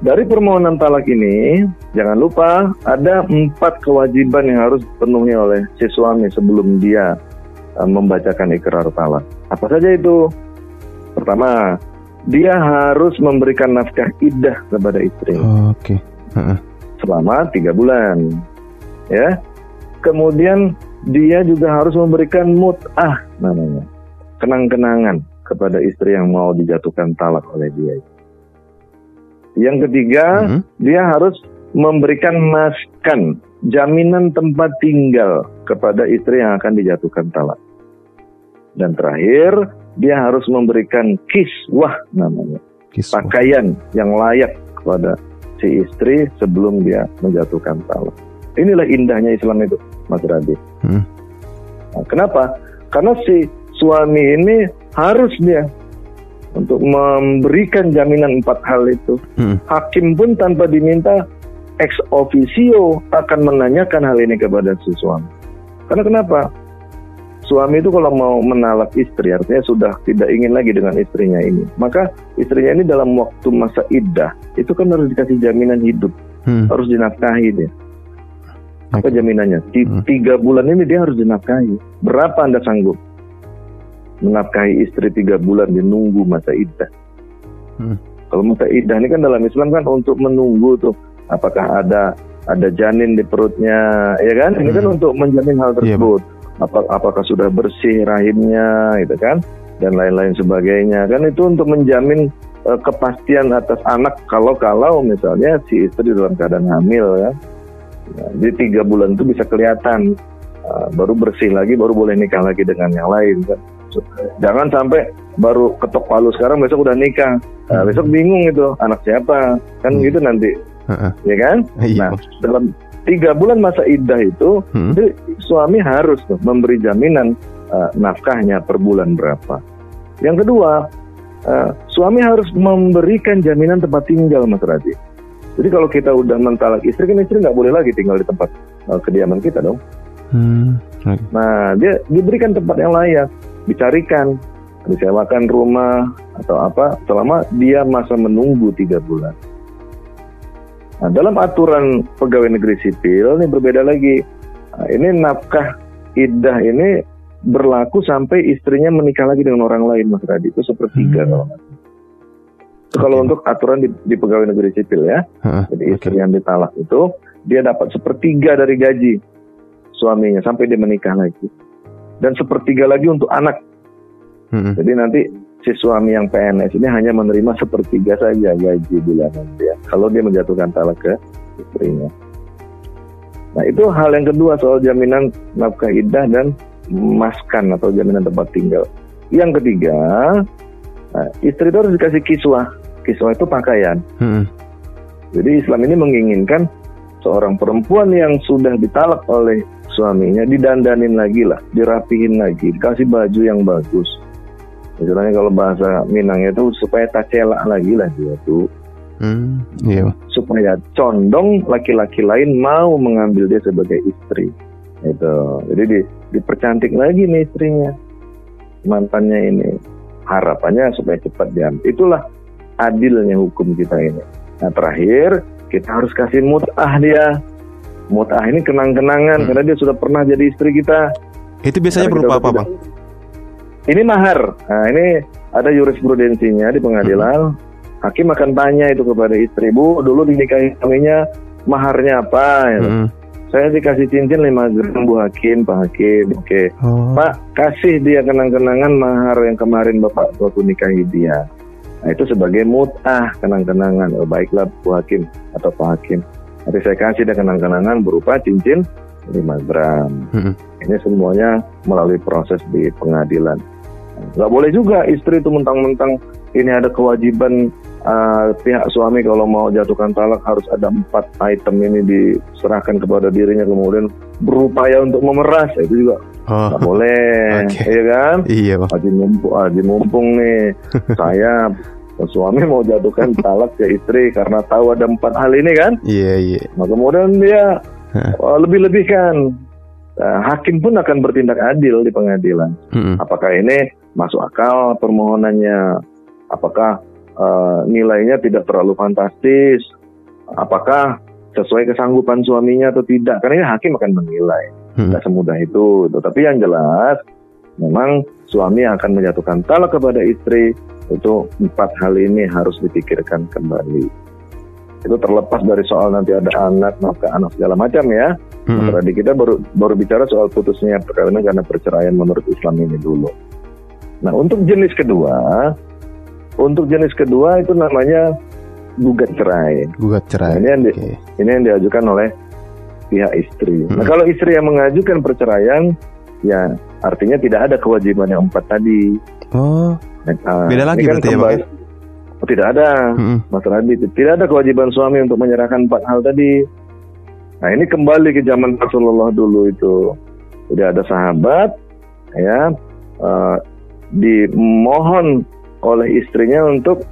S3: dari permohonan talak ini jangan lupa ada empat kewajiban yang harus dipenuhi oleh si suami sebelum dia uh, membacakan ikrar talak. Apa saja itu? Pertama, dia harus memberikan nafkah iddah kepada istri
S2: Oke. Heeh.
S3: selama tiga bulan, ya. Kemudian dia juga harus memberikan mut'ah namanya, kenang-kenangan kepada istri yang mau dijatuhkan talak oleh dia. Yang ketiga,
S2: Mhm.
S3: dia harus memberikan maskan, jaminan tempat tinggal kepada istri yang akan dijatuhkan talak. Dan terakhir, dia harus memberikan kiswah namanya
S2: Kiswah.
S3: pakaian yang layak kepada si istri sebelum dia menjatuhkan talak. Inilah indahnya Islam itu, Mas Radit.
S2: Hmm.
S3: Nah, kenapa? Karena si suami ini harus dia untuk memberikan jaminan empat hal itu.
S2: Hmm.
S3: Hakim pun tanpa diminta ex officio akan menanyakan hal ini kepada si suami. Karena kenapa? Suami itu kalau mau menalak istri artinya sudah tidak ingin lagi dengan istrinya ini. Maka istrinya ini dalam waktu masa iddah itu kan harus dikasih jaminan hidup,
S2: Hmm.
S3: harus dinafkahi dia. Apa jaminannya? Di
S2: Hmm.
S3: tiga bulan ini dia harus dinafkahi. Berapa anda sanggup menafkahi istri tiga bulan dia nunggu masa iddah?
S2: Hmm.
S3: Kalau masa iddah ini kan dalam Islam kan untuk menunggu tuh apakah ada ada janin di perutnya, ya kan? Ini kan
S2: Hmm.
S3: untuk menjamin hal
S2: Iya,
S3: tersebut. Apa, apakah sudah bersih rahimnya, gitu kan? Dan lain-lain sebagainya. Kan itu untuk menjamin eh, kepastian atas anak kalau-kalau misalnya si istri dalam keadaan hamil, ya. Nah, di tiga bulan itu bisa kelihatan. Uh, baru bersih lagi, baru boleh nikah lagi dengan yang lain. Kan? Jangan sampai baru ketok palu sekarang besok udah nikah. Nah, besok bingung itu anak siapa kan
S2: Hmm.
S3: gitu nanti,
S2: Heeh.
S3: ya kan?
S2: Iya.
S3: Nah dalam tiga bulan masa iddah itu,
S2: Hmm.
S3: itu suami harus tuh memberi jaminan uh, nafkahnya per bulan berapa. Yang kedua, uh, suami harus memberikan jaminan tempat tinggal Mas Radi. Jadi kalau kita udah mentalak istri kan istri nggak boleh lagi tinggal di tempat uh, kediaman kita dong.
S2: Hmm.
S3: Nah, dia diberikan tempat yang layak, dicarikan, disewakan rumah atau apa selama dia masa menunggu tiga bulan. Nah, dalam aturan pegawai negeri sipil ini berbeda lagi. Nah, ini nafkah iddah ini berlaku sampai istrinya menikah lagi dengan orang lain, Mas Radi. Itu sepertiga
S2: Hmm.
S3: kalau. Itu kalau untuk aturan di, di pegawai negeri sipil ya.
S2: Heeh.
S3: Jadi istri yang ditalak itu dia dapat sepertiga dari gaji suaminya sampai dia menikah lagi. Dan sepertiga lagi untuk anak.
S2: Hmm.
S3: Jadi nanti si suami yang PNS ini hanya menerima sepertiga saja gaji bulanan dia. Kalau dia menjatuhkan talak ke istrinya. Nah itu hal yang kedua soal jaminan nafkah iddah dan maskan atau jaminan tempat tinggal. Yang ketiga, nah, istri itu harus dikasih kiswah. Kiswah itu pakaian.
S2: Hmm.
S3: Jadi Islam ini menginginkan seorang perempuan yang sudah ditalak oleh suaminya didandanin lagi lah, dirapihin lagi, dikasih baju yang bagus. Misalnya kalau bahasa Minangnya itu supaya tak celak lagi lah dia tuh,
S2: Hmm. Iya.
S3: supaya condong laki-laki lain mau mengambil dia sebagai istri. Itu. Jadi di, dipercantik lagi nih istrinya, mantannya ini. Harapannya supaya cepat diambil. Itulah adilnya hukum kita ini. Nah terakhir kita harus kasih mut'ah dia. Mut'ah ini kenang-kenangan
S2: Hmm.
S3: karena dia sudah pernah jadi istri kita.
S2: Itu biasanya
S3: Karena
S2: berupa apa, Bang?
S3: Ini mahar. Nah ini ada jurisprudensinya di pengadilan. Hakim akan tanya itu kepada istri, Bu, dulu dinikahi suaminya maharnya apa? Ya.
S2: Hmm.
S3: Saya dikasih cincin 5 gram Bu Hakim, Pak Hakim. Oke.
S2: Oh.
S3: Pak, kasih dia kenang-kenangan mahar yang kemarin Bapak waktu nikahi dia. Nah, itu sebagai mut'ah kenang-kenangan. Oh, baiklah Bu Hakim atau Pak Hakim. Nanti saya kasih dia kenang-kenangan berupa cincin 5 gram.
S2: Hmm.
S3: Ini semuanya melalui proses di pengadilan. Nggak boleh juga istri itu mentang-mentang ini ada kewajiban uh, pihak suami kalau mau jatuhkan talak harus ada empat item ini diserahkan kepada dirinya kemudian berupaya untuk memeras itu juga
S2: Oh.
S3: nggak boleh,
S2: Oke.
S3: ya kan?
S2: Iya.
S3: Haji mumpung, haji mumpung nih saya suami mau jatuhkan talak ke istri karena tahu ada empat hal ini kan?
S2: Iya, iya.
S3: Nah, kemudian dia uh, lebih-lebihkan. Uh, hakim pun akan bertindak adil di pengadilan.
S2: Hmm.
S3: Apakah ini masuk akal permohonannya? Apakah uh, nilainya tidak terlalu fantastis? Apakah sesuai kesanggupan suaminya atau tidak? Karena ini hakim akan menilai.
S2: Hmm.
S3: Tidak semudah itu. Tetapi yang jelas, memang suami akan menjatuhkan talak kepada istri. Itu empat hal ini harus dipikirkan kembali. Itu terlepas dari soal nanti ada anak, nafkah anak segala macam ya.
S2: Hmm.
S3: Tadi kita baru baru bicara soal putusnya perkawinan karena perceraian menurut Islam ini dulu. Nah, untuk jenis kedua, untuk jenis kedua itu namanya gugat cerai.
S2: Gugat cerai.
S3: Nah, ini yang di-. Ini yang diajukan oleh pihak istri. Nah,
S2: Hmm.
S3: kalau istri yang mengajukan perceraian, ya artinya tidak ada kewajiban yang empat tadi.
S2: Oh.
S3: Nah,
S2: Beda
S3: ini
S2: lagi berarti ya,
S3: kembali- Oh, tidak ada.
S2: Hmm.
S3: Mas Radi, tidak ada kewajiban suami untuk menyerahkan empat hal tadi. Nah ini kembali ke zaman Rasulullah dulu itu. Jadi ada sahabat, ya, eh, dimohon oleh istrinya untuk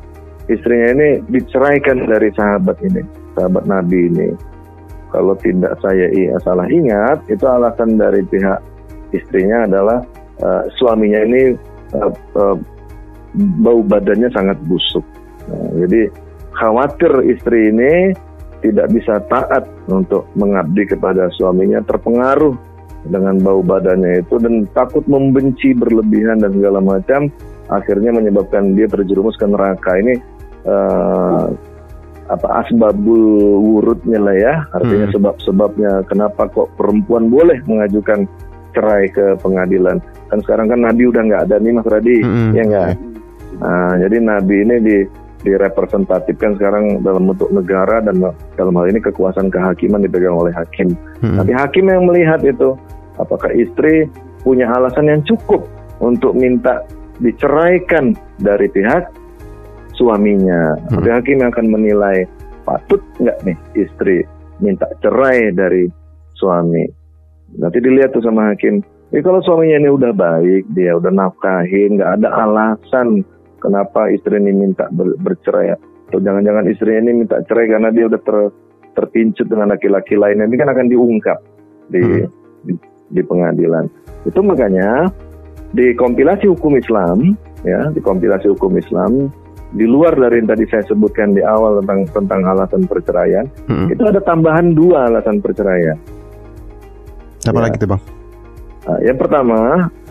S3: istrinya ini diceraikan dari sahabat ini, sahabat Nabi ini. kalau tidak saya salah ingat itu alasan dari pihak istrinya adalah uh, suaminya ini uh, uh, bau badannya sangat busuk. Nah, jadi khawatir istri ini tidak bisa taat untuk mengabdi kepada suaminya terpengaruh dengan bau badannya itu dan takut membenci berlebihan dan segala macam akhirnya menyebabkan dia terjerumus ke neraka ini uh, apa asbabul wurudnya lah ya artinya hmm. sebab-sebabnya kenapa kok perempuan boleh mengajukan cerai ke pengadilan kan sekarang kan Nabi udah nggak ada nih Mas Radi hmm. ya nggak nah, jadi Nabi ini di direpresentatifkan sekarang dalam bentuk negara dan dalam hal ini kekuasaan kehakiman dipegang oleh hakim. Hmm. Tapi hakim yang melihat itu apakah istri punya alasan yang cukup untuk minta diceraikan dari pihak suaminya. Hmm. Tapi hakim akan menilai patut nggak nih istri minta cerai dari suami. Nanti dilihat tuh sama hakim. Eh kalau suaminya ini udah baik, dia udah nafkahin, nggak ada alasan kenapa istri ini minta ber, bercerai. Atau jangan-jangan istri ini minta cerai karena dia udah ter, terpincut dengan laki-laki lain. Ini kan akan diungkap di, hmm. di di pengadilan. Itu makanya di kompilasi hukum Islam, ya, di kompilasi hukum Islam di luar dari yang tadi saya sebutkan di awal tentang tentang alasan perceraian, hmm. itu ada tambahan dua alasan perceraian.
S2: Apa ya. lagi tuh bang?
S3: Nah, yang pertama,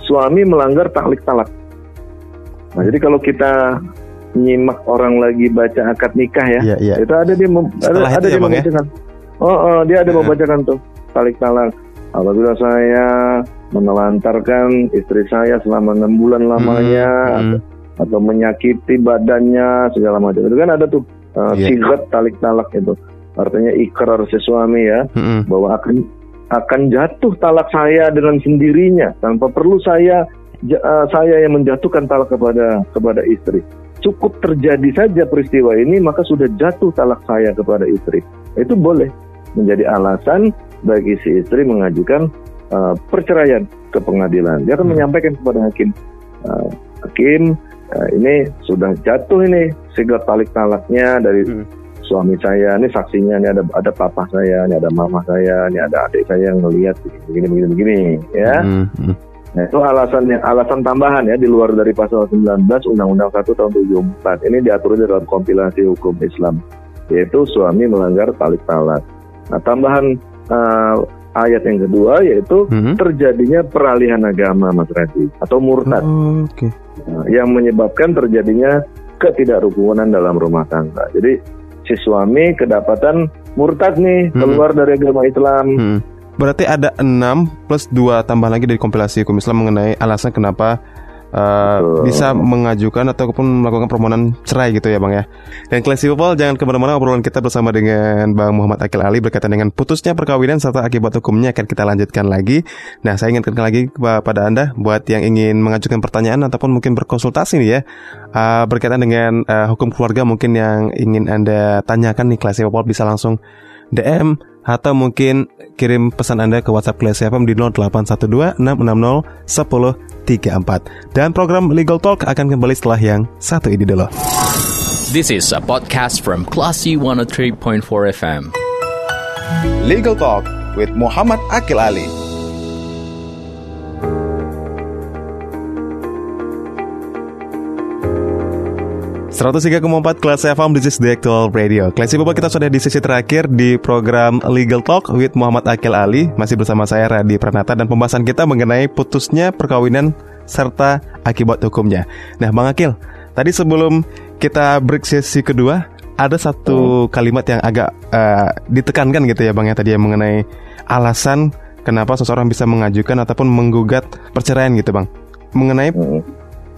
S3: suami melanggar taklik talak. Nah, jadi kalau kita nyimak orang lagi baca akad nikah ya, ya, ya. itu ada dia ada, ada dia ya, ya? membacakan. Ya? Oh, oh, dia ada membacakan tuh talik talak. Apabila saya menelantarkan istri saya selama enam bulan lamanya, hmm, hmm. Atau, atau menyakiti badannya segala macam itu kan ada tuh uh, yeah. sigat talik talak itu artinya ikrar si suami ya hmm. bahwa akan akan jatuh talak saya dengan sendirinya tanpa perlu saya uh, saya yang menjatuhkan talak kepada kepada istri cukup terjadi saja peristiwa ini maka sudah jatuh talak saya kepada istri itu boleh menjadi alasan bagi si istri mengajukan uh, perceraian ke pengadilan. Dia akan hmm. menyampaikan kepada hakim, uh, hakim uh, ini sudah jatuh ini segala talik talaknya dari hmm. suami saya. Ini saksinya, ini ada ada papa saya, ini ada mama saya, ini ada adik saya yang melihat begini begini begini, ya. Hmm. Hmm. Nah, itu alasannya alasan tambahan ya di luar dari pasal 19 Undang-Undang 1 tahun 74. Ini diatur dalam kompilasi hukum Islam yaitu suami melanggar talik talak. Nah, tambahan uh, ayat yang kedua yaitu hmm. terjadinya peralihan agama Mas Radi atau murtad. Oh, okay. nah, yang menyebabkan terjadinya ketidakrukunan dalam rumah tangga. Jadi si suami kedapatan murtad nih, hmm. keluar dari agama Islam. Hmm.
S2: Berarti ada enam plus dua tambah lagi dari kompilasi hukum Islam mengenai alasan kenapa uh, bisa mengajukan ataupun melakukan permohonan cerai gitu ya bang ya. Dan Classy People jangan ke mana-mana obrolan kita bersama dengan Bang Muhammad Akil Ali berkaitan dengan putusnya perkawinan serta akibat hukumnya akan kita lanjutkan lagi. Nah saya ingatkan lagi kepada anda buat yang ingin mengajukan pertanyaan ataupun mungkin berkonsultasi nih ya uh, berkaitan dengan uh, hukum keluarga mungkin yang ingin anda tanyakan nih Classy People bisa langsung DM atau mungkin kirim pesan Anda ke WhatsApp Classy FM di 0812 660 1034. Dan program Legal Talk akan kembali setelah yang satu ini dulu.
S1: This is a podcast from Classy 103.4 FM.
S4: Legal Talk with Muhammad Akil Ali.
S2: 103,4 Kelas FM, this is the actual radio. Kelas Bapak kita sudah di sesi terakhir di program Legal Talk with Muhammad Akil Ali. Masih bersama saya Radi Pranata dan pembahasan kita mengenai putusnya perkawinan serta akibat hukumnya. Nah Bang Akil, tadi sebelum kita break sesi kedua Ada satu kalimat yang agak uh, ditekankan gitu ya Bang ya Tadi yang mengenai alasan kenapa seseorang bisa mengajukan ataupun menggugat perceraian gitu Bang. Mengenai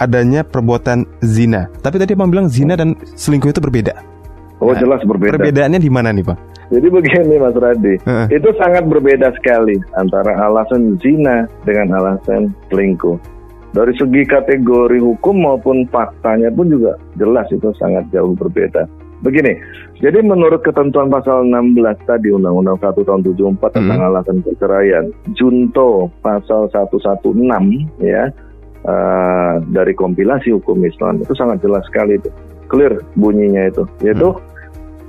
S2: adanya perbuatan zina. Tapi tadi Bang bilang zina dan selingkuh itu berbeda.
S3: Oh nah, jelas berbeda.
S2: Perbedaannya di mana nih Bang?
S3: Jadi begini Mas Radi, uh. itu sangat berbeda sekali antara alasan zina dengan alasan selingkuh. Dari segi kategori hukum maupun faktanya pun juga jelas itu sangat jauh berbeda. Begini, jadi menurut ketentuan pasal 16 tadi Undang-Undang 1 tahun 74 tentang hmm. alasan perceraian, junto pasal 116 ya, uh, dari kompilasi hukum Islam itu sangat jelas sekali itu clear bunyinya itu yaitu hmm.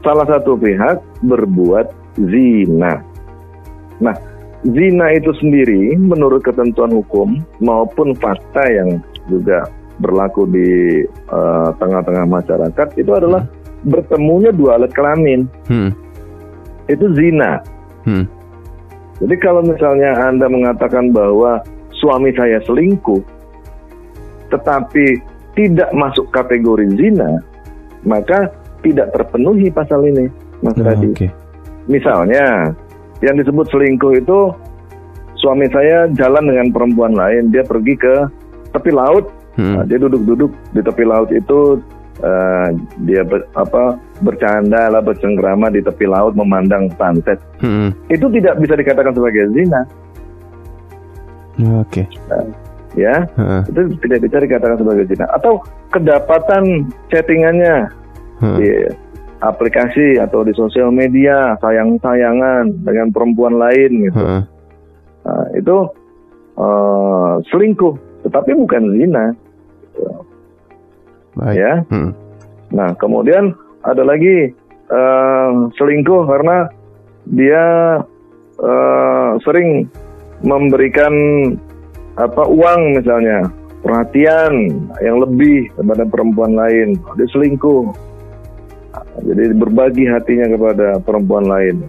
S3: salah satu pihak berbuat zina. Nah, zina itu sendiri menurut ketentuan hukum maupun fakta yang juga berlaku di uh, tengah-tengah masyarakat itu adalah bertemunya dua alat kelamin.
S2: Hmm.
S3: Itu zina.
S2: Hmm.
S3: Jadi kalau misalnya Anda mengatakan bahwa suami saya selingkuh, tetapi tidak masuk kategori zina, maka tidak terpenuhi pasal ini, Mas
S2: Nah,
S3: Radi.
S2: Oke.
S3: Misalnya, yang disebut selingkuh itu suami saya jalan dengan perempuan lain, dia pergi ke tepi laut,
S2: Hmm.
S3: Nah, dia duduk-duduk di tepi laut itu eh, dia ber- apa bercanda lah bercengkrama di tepi laut memandang sunset.
S2: Hmm.
S3: Itu tidak bisa dikatakan sebagai zina,
S2: Oke.
S3: Ya.
S2: Heeh.
S3: Itu tidak bisa dikatakan sebagai zina. Atau kedapatan chattingannya
S2: Heeh.
S3: di aplikasi atau di sosial media sayang-sayangan dengan perempuan lain gitu.
S2: Heeh.
S3: Nah, itu eh, selingkuh, tetapi bukan zina,
S2: Baik.
S3: ya.
S2: Hmm.
S3: Nah, kemudian ada lagi eh, selingkuh karena dia eh, sering memberikan apa uang misalnya, perhatian yang lebih kepada perempuan lain. Dia selingkuh. Jadi berbagi hatinya kepada perempuan lain.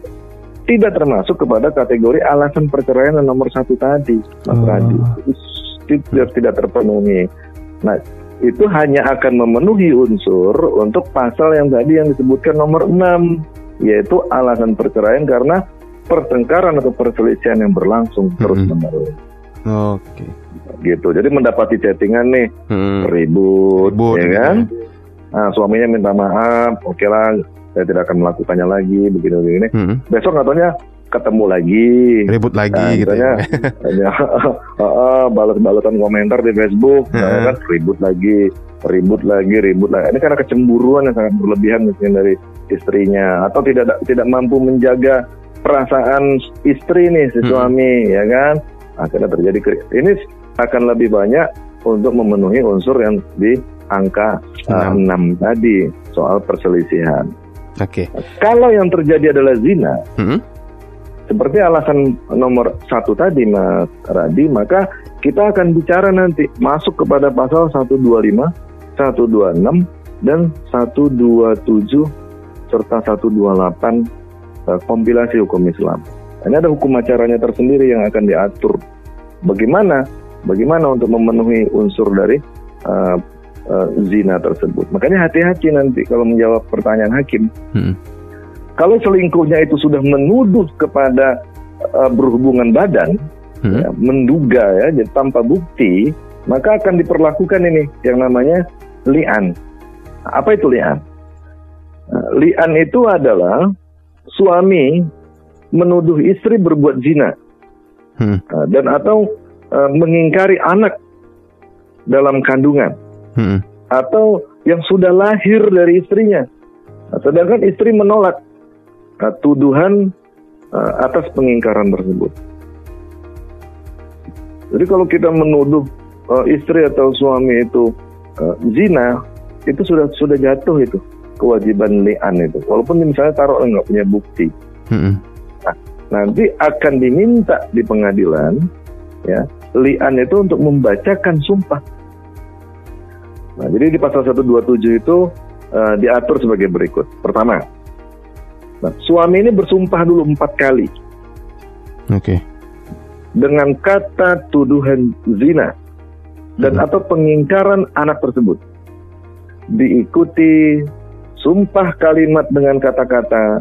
S3: Tidak termasuk kepada kategori alasan perceraian yang nomor satu tadi, Mas
S2: Oh.
S3: Radi. Itu tidak, tidak terpenuhi. Nah, itu hanya akan memenuhi unsur untuk pasal yang tadi yang disebutkan nomor 6 yaitu alasan perceraian karena pertengkaran atau perselisihan yang berlangsung terus menerus
S2: Oke.
S3: gitu jadi mendapati chattingan nih
S2: Hmm.
S3: ribut,
S2: Ribut,
S3: ya kan nah, suaminya minta maaf oke lah saya tidak akan melakukannya lagi begini begini
S2: Hmm.
S3: besok katanya ketemu lagi
S2: Ribut lagi
S3: Nah,
S2: gitu
S3: misalnya,
S2: ya.
S3: hanya balas-balasan komentar di Facebook,
S2: Heeh.
S3: nah, kan ribut lagi, ribut lagi, ribut lagi. Ini karena kecemburuan yang sangat berlebihan mungkin dari istrinya, atau tidak tidak mampu menjaga perasaan istri nih si
S2: Hmm.
S3: suami, ya kan? Akhirnya terjadi kri- ini akan lebih banyak untuk memenuhi unsur yang di angka uh,
S2: Enam.
S3: 6 tadi soal perselisihan.
S2: Oke.
S3: Kalau yang terjadi adalah zina,
S2: Hmm.
S3: seperti alasan nomor satu tadi Mas Radi, maka kita akan bicara nanti masuk kepada pasal 125, 126, dan 127 serta 128 eh, kompilasi hukum Islam. Ini ada hukum acaranya tersendiri yang akan diatur. Bagaimana? Bagaimana untuk memenuhi unsur dari eh, eh, zina tersebut. Makanya hati-hati nanti kalau menjawab pertanyaan hakim
S2: Hmm.
S3: kalau selingkuhnya itu sudah menuduh kepada uh, berhubungan badan,
S2: Hmm.
S3: ya, menduga ya, jadi tanpa bukti, maka akan diperlakukan ini yang namanya lian. Apa itu lian? Lian itu adalah suami menuduh istri berbuat zina
S2: Hmm.
S3: uh, dan atau uh, mengingkari anak dalam kandungan
S2: Hmm.
S3: atau yang sudah lahir dari istrinya. Nah, sedangkan istri menolak uh, tuduhan uh, atas pengingkaran tersebut. Jadi kalau kita menuduh uh, istri atau suami itu uh, zina, itu sudah sudah jatuh itu kewajiban lian itu. Walaupun misalnya taruh nggak punya bukti,
S2: Hmm.
S3: Nanti akan diminta di pengadilan ya lian itu untuk membacakan sumpah. Nah, jadi di pasal 127 itu eh, diatur sebagai berikut. Pertama, nah, suami ini bersumpah dulu empat kali
S2: Oke.
S3: dengan kata tuduhan zina dan atau pengingkaran anak tersebut. Diikuti sumpah kalimat dengan kata-kata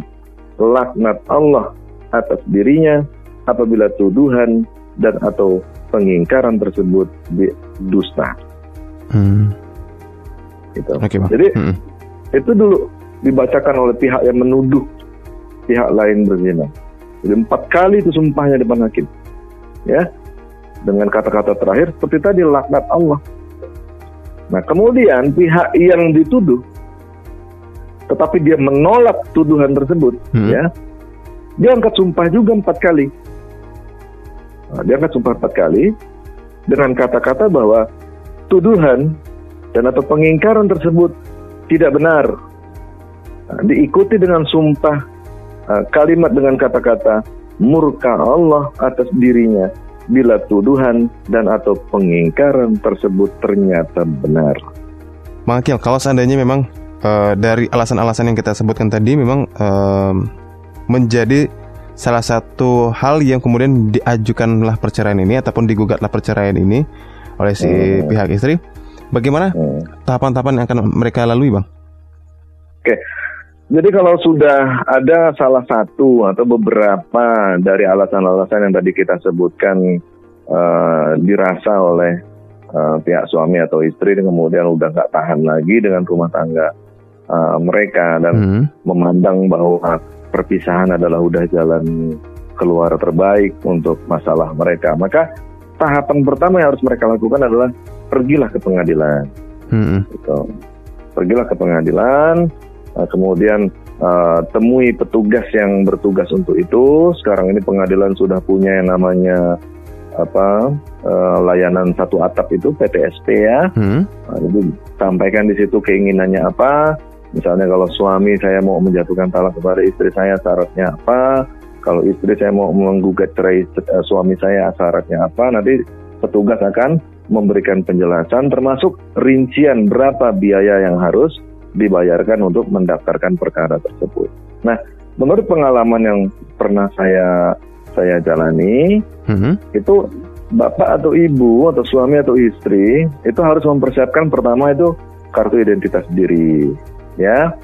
S3: laknat Allah atas dirinya apabila tuduhan dan atau pengingkaran tersebut dusta.
S2: Hmm.
S3: Gitu.
S2: Bang.
S3: Jadi
S2: Hmm.
S3: itu dulu dibacakan oleh pihak yang menuduh pihak lain berzina. Jadi empat kali itu sumpahnya depan hakim, ya, dengan kata-kata terakhir seperti tadi laknat Allah. Nah kemudian pihak yang dituduh, tetapi dia menolak tuduhan tersebut,
S2: Hmm.
S3: ya, dia angkat sumpah juga empat kali. Nah, dia angkat sumpah empat kali dengan kata-kata bahwa tuduhan dan atau pengingkaran tersebut tidak benar. Nah, diikuti dengan sumpah uh, kalimat dengan kata-kata murka Allah atas dirinya bila tuduhan dan atau pengingkaran tersebut ternyata benar.
S2: Bang Akil, kalau seandainya memang uh, dari alasan-alasan yang kita sebutkan tadi memang uh, menjadi salah satu hal yang kemudian diajukanlah perceraian ini ataupun digugatlah perceraian ini oleh si hmm. pihak istri, bagaimana hmm. tahapan-tahapan yang akan mereka lalui, Bang?
S3: Oke. Jadi kalau sudah ada salah satu atau beberapa dari alasan-alasan yang tadi kita sebutkan uh, dirasa oleh uh, pihak suami atau istri kemudian udah nggak tahan lagi dengan rumah tangga uh, mereka dan hmm. memandang bahwa perpisahan adalah udah jalan keluar terbaik untuk masalah mereka, maka tahapan pertama yang harus mereka lakukan adalah pergilah ke pengadilan. Hmm. Gitu. Pergilah ke pengadilan, Nah, kemudian uh, temui petugas yang bertugas untuk itu. Sekarang ini pengadilan sudah punya yang namanya apa uh, layanan satu atap itu PTSP ya. Hmm. Nah, jadi sampaikan di situ keinginannya apa. Misalnya kalau suami saya mau menjatuhkan talak kepada istri saya syaratnya apa. Kalau istri saya mau menggugat cerai uh, suami saya syaratnya apa. Nanti petugas akan memberikan penjelasan termasuk rincian berapa biaya yang harus dibayarkan untuk mendaftarkan perkara tersebut. Nah, menurut pengalaman yang pernah saya saya jalani, mm-hmm. itu bapak atau ibu atau suami atau istri itu harus mempersiapkan pertama itu kartu identitas diri, ya.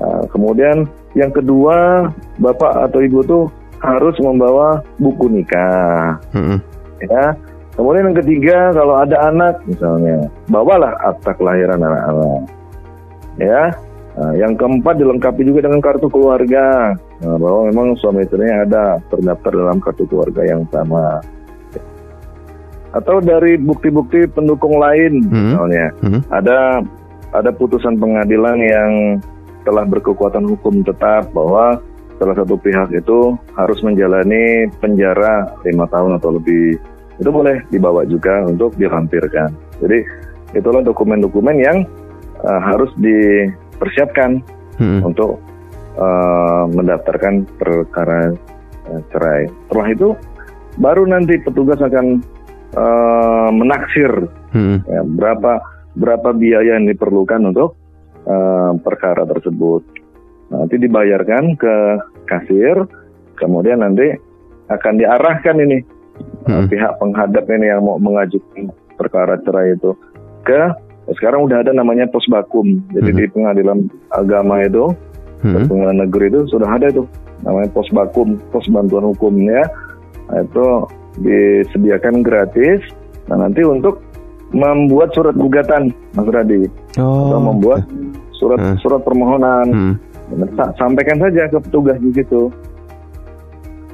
S3: Nah, kemudian yang kedua, bapak atau ibu tuh harus membawa buku nikah, mm-hmm. ya. Kemudian yang ketiga, kalau ada anak misalnya, bawalah akta kelahiran anak-anak ya. Nah, yang keempat dilengkapi juga dengan kartu keluarga nah, bahwa memang suami istrinya ada terdaftar dalam kartu keluarga yang sama. Atau dari bukti-bukti pendukung lain hmm. misalnya hmm. ada ada putusan pengadilan yang telah berkekuatan hukum tetap bahwa salah satu pihak itu harus menjalani penjara lima tahun atau lebih itu boleh dibawa juga untuk dilampirkan. Jadi itulah dokumen-dokumen yang uh, harus dipersiapkan hmm. untuk uh, mendaftarkan perkara uh, cerai. Setelah itu baru nanti petugas akan uh, menaksir hmm. ya, berapa berapa biaya yang diperlukan untuk uh, perkara tersebut. Nanti dibayarkan ke kasir, kemudian nanti akan diarahkan ini hmm. pihak penghadap ini yang mau mengajukan perkara cerai itu ke sekarang udah ada namanya pos bakum. Jadi hmm. di pengadilan agama itu, hmm. pengadilan negeri itu sudah ada itu namanya pos bakum, pos bantuan hukumnya. Nah, itu disediakan gratis. Nah nanti untuk membuat surat gugatan, Mas Radi, oh. atau membuat surat hmm. surat permohonan, hmm. sampaikan saja ke petugas di situ.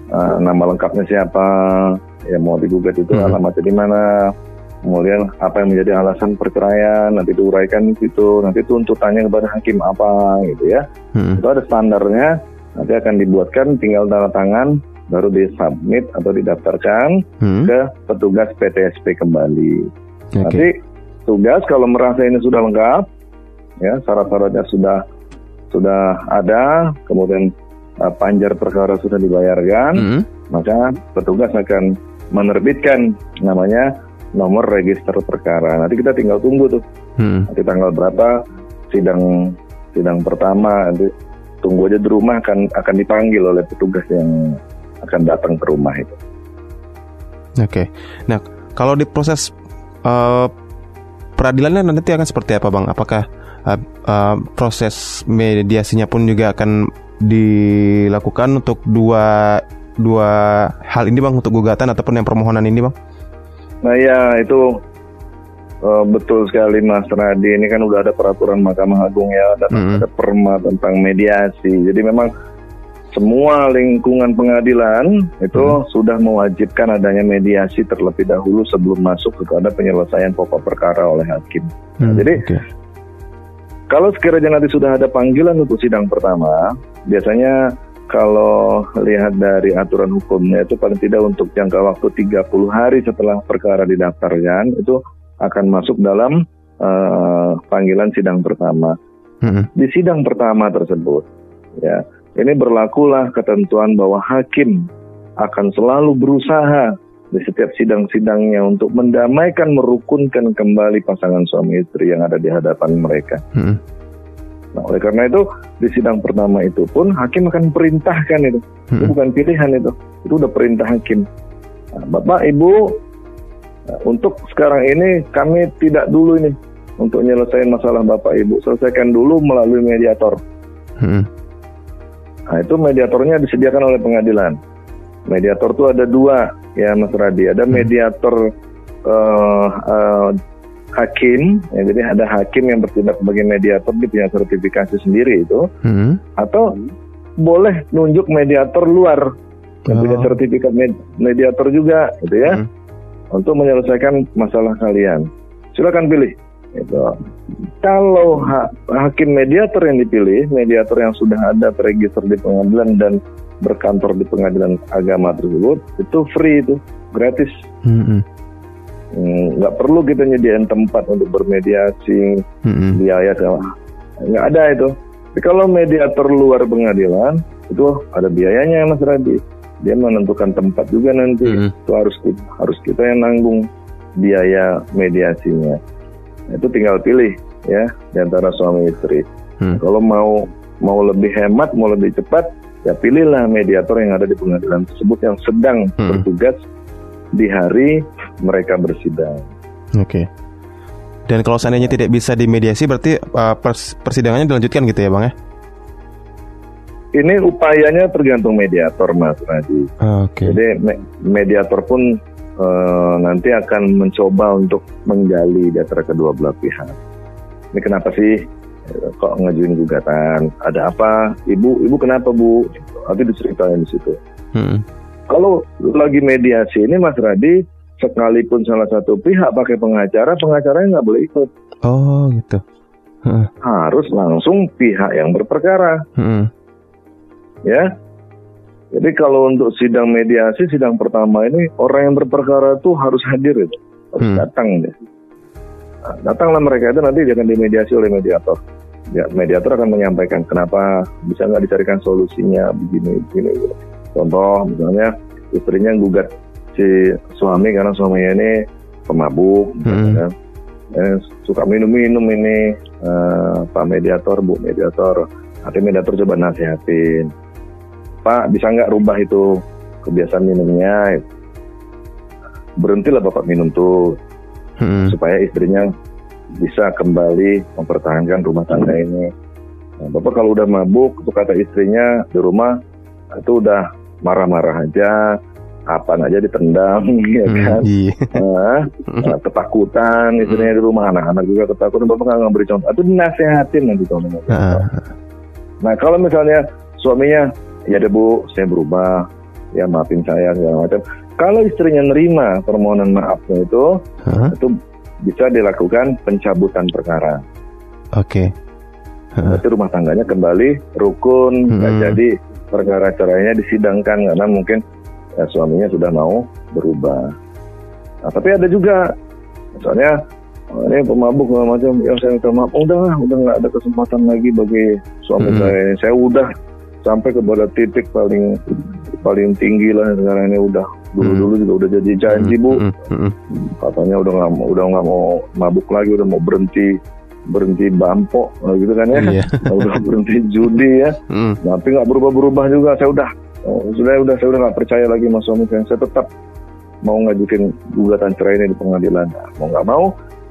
S3: Nah, nama lengkapnya siapa, yang mau digugat itu hmm. alamatnya di mana, kemudian apa yang menjadi alasan perceraian nanti diuraikan itu nanti tuntutannya kepada hakim apa gitu ya hmm. itu ada standarnya nanti akan dibuatkan tinggal tanda tangan baru disubmit atau didaftarkan hmm. ke petugas PTSP kembali okay. nanti tugas kalau merasa ini sudah lengkap ya syarat-syaratnya sudah sudah ada kemudian uh, panjar perkara sudah dibayarkan hmm. maka petugas akan menerbitkan namanya nomor register perkara. Nanti kita tinggal tunggu tuh. Hmm. Nanti tanggal berapa sidang sidang pertama nanti tunggu aja di rumah akan akan dipanggil oleh petugas yang akan datang ke rumah itu.
S2: Oke. Okay. Nah, kalau di proses uh, peradilannya nanti akan seperti apa, Bang? Apakah uh, uh, proses mediasinya pun juga akan dilakukan untuk dua dua hal ini, Bang, untuk gugatan ataupun yang permohonan ini, Bang?
S3: Nah ya itu uh, betul sekali Mas Radi. Ini kan udah ada peraturan Mahkamah Agung ya, dan mm -hmm. ada perma tentang mediasi. Jadi memang semua lingkungan pengadilan itu hmm. sudah mewajibkan adanya mediasi terlebih dahulu sebelum masuk kepada penyelesaian pokok perkara oleh hakim. Hmm, nah, jadi okay. kalau sekiranya nanti sudah ada panggilan untuk sidang pertama, biasanya kalau lihat dari aturan hukumnya itu paling tidak untuk jangka waktu 30 hari setelah perkara didaftarkan itu akan masuk dalam uh, panggilan sidang pertama. Hmm. Di sidang pertama tersebut, ya ini berlakulah ketentuan bahwa hakim akan selalu berusaha di setiap sidang-sidangnya untuk mendamaikan, merukunkan kembali pasangan suami istri yang ada di hadapan mereka. Hmm. Nah, oleh karena itu di sidang pertama itu pun hakim akan perintahkan itu, hmm. itu bukan pilihan itu, itu udah perintah hakim. Nah, Bapak, Ibu, nah, untuk sekarang ini kami tidak dulu ini untuk menyelesaikan masalah Bapak Ibu, selesaikan dulu melalui mediator. Hmm. Nah, itu mediatornya disediakan oleh pengadilan. Mediator itu ada dua ya Mas Radi. Ada hmm. mediator uh, uh, hakim, ya, jadi ada hakim yang bertindak sebagai mediator dia punya sertifikasi sendiri itu, hmm. atau boleh nunjuk mediator luar yang oh. punya sertifikat med mediator juga, gitu ya, hmm. untuk menyelesaikan masalah kalian. Silakan pilih. Gitu. Kalau ha hakim mediator yang dipilih, mediator yang sudah ada terregister di pengadilan dan berkantor di pengadilan agama tersebut, itu free itu, gratis. Mm-hmm. Nggak perlu kita nyediain tempat untuk bermediasi, mm-hmm. biaya segala. Nggak ada itu. Tapi kalau mediator luar pengadilan, itu ada biayanya Mas Radi. Dia menentukan tempat juga nanti. Mm-hmm. Itu harus harus kita yang nanggung biaya mediasinya itu tinggal pilih ya di antara suami istri. Hmm. Kalau mau mau lebih hemat, mau lebih cepat, ya pilihlah mediator yang ada di pengadilan tersebut yang sedang hmm. bertugas di hari mereka bersidang.
S2: Oke. Okay. Dan kalau seandainya tidak bisa dimediasi, berarti uh, pers persidangannya dilanjutkan gitu ya, bang ya?
S3: Ini upayanya tergantung mediator, Mas Radi. Oke. Okay. Jadi me mediator pun uh, nanti akan mencoba untuk menggali di antara kedua belah pihak. Ini kenapa sih eh, kok ngajuin gugatan? Ada apa? Ibu, ibu kenapa bu? Nanti diceritain di situ. Hmm. Kalau lagi mediasi ini Mas Radi, sekalipun salah satu pihak pakai pengacara, pengacaranya nggak boleh ikut.
S2: Oh gitu.
S3: Hmm. Harus langsung pihak yang berperkara. Hmm. Ya, jadi kalau untuk sidang mediasi, sidang pertama ini orang yang berperkara itu harus hadir itu, harus hmm. datang deh. Nah, datanglah mereka itu nanti akan dimediasi oleh mediator. Ya, mediator akan menyampaikan kenapa bisa nggak dicarikan solusinya begini, begini, begini. Contoh misalnya istrinya gugat si suami karena suaminya ini pemabuk, hmm. kan. Eh, suka minum-minum ini uh, Pak Mediator, Bu Mediator. Nanti Mediator coba nasihatin Pak bisa nggak rubah itu kebiasaan minumnya berhentilah bapak minum tuh hmm. supaya istrinya bisa kembali mempertahankan rumah tangga ini nah, bapak kalau udah mabuk itu kata istrinya di rumah itu udah marah-marah aja apa aja ditendang ya hmm, kan iya. nah, nah, ketakutan istrinya di rumah anak-anak juga ketakutan bapak nggak ngeberi contoh itu dinasehatin nanti tahun uh. nah kalau misalnya suaminya ya deh bu saya berubah ya maafin saya segala macam kalau istrinya nerima permohonan maafnya itu huh? itu bisa dilakukan pencabutan perkara
S2: oke okay.
S3: huh? Berarti rumah tangganya kembali rukun hmm. jadi perkara caranya disidangkan karena mungkin ya, suaminya sudah mau berubah nah, tapi ada juga misalnya oh, ini pemabuk macam yang saya minta maaf oh, udah udah nggak ada kesempatan lagi bagi suami hmm. saya saya udah sampai kepada titik paling paling tinggi lah sekarang ini udah. Dulu dulu juga udah jadi janji bu hmm, hmm, hmm. katanya udah nggak mau udah nggak mau mabuk lagi udah mau berhenti berhenti bampo gitu kan ya. Iya. udah berhenti judi ya. Tapi nggak berubah berubah juga saya udah. Oh, sudah udah saya udah nggak percaya lagi mas suami saya. Saya tetap mau ngajukin gugatan cerai ini di pengadilan. Nah, mau nggak mau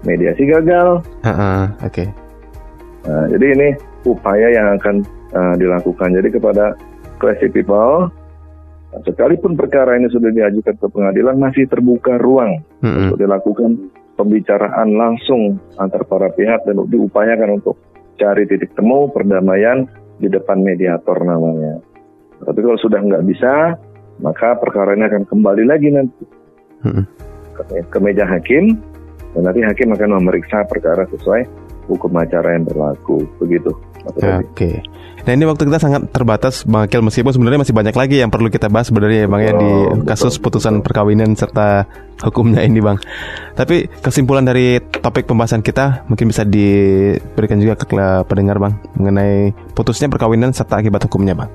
S3: mediasi gagal.
S2: Uh -uh, oke. Okay.
S3: nah, jadi ini upaya yang akan uh, dilakukan. Jadi kepada classy people, sekalipun perkara ini sudah diajukan ke pengadilan, masih terbuka ruang hmm. untuk dilakukan pembicaraan langsung antar para pihak dan diupayakan untuk cari titik temu perdamaian di depan mediator namanya. Tapi kalau sudah nggak bisa, maka perkara ini akan kembali lagi nanti hmm. ke, ke meja hakim dan nanti hakim akan memeriksa perkara sesuai hukum acara yang berlaku. Begitu.
S2: Oke. Okay. Nah ini waktu kita sangat terbatas Bang Akil meskipun sebenarnya masih banyak lagi yang perlu kita bahas sebenarnya ya Bang ya di kasus putusan perkawinan serta hukumnya ini Bang. Tapi kesimpulan dari topik pembahasan kita mungkin bisa diberikan juga ke pendengar Bang mengenai putusnya perkawinan serta akibat hukumnya Bang.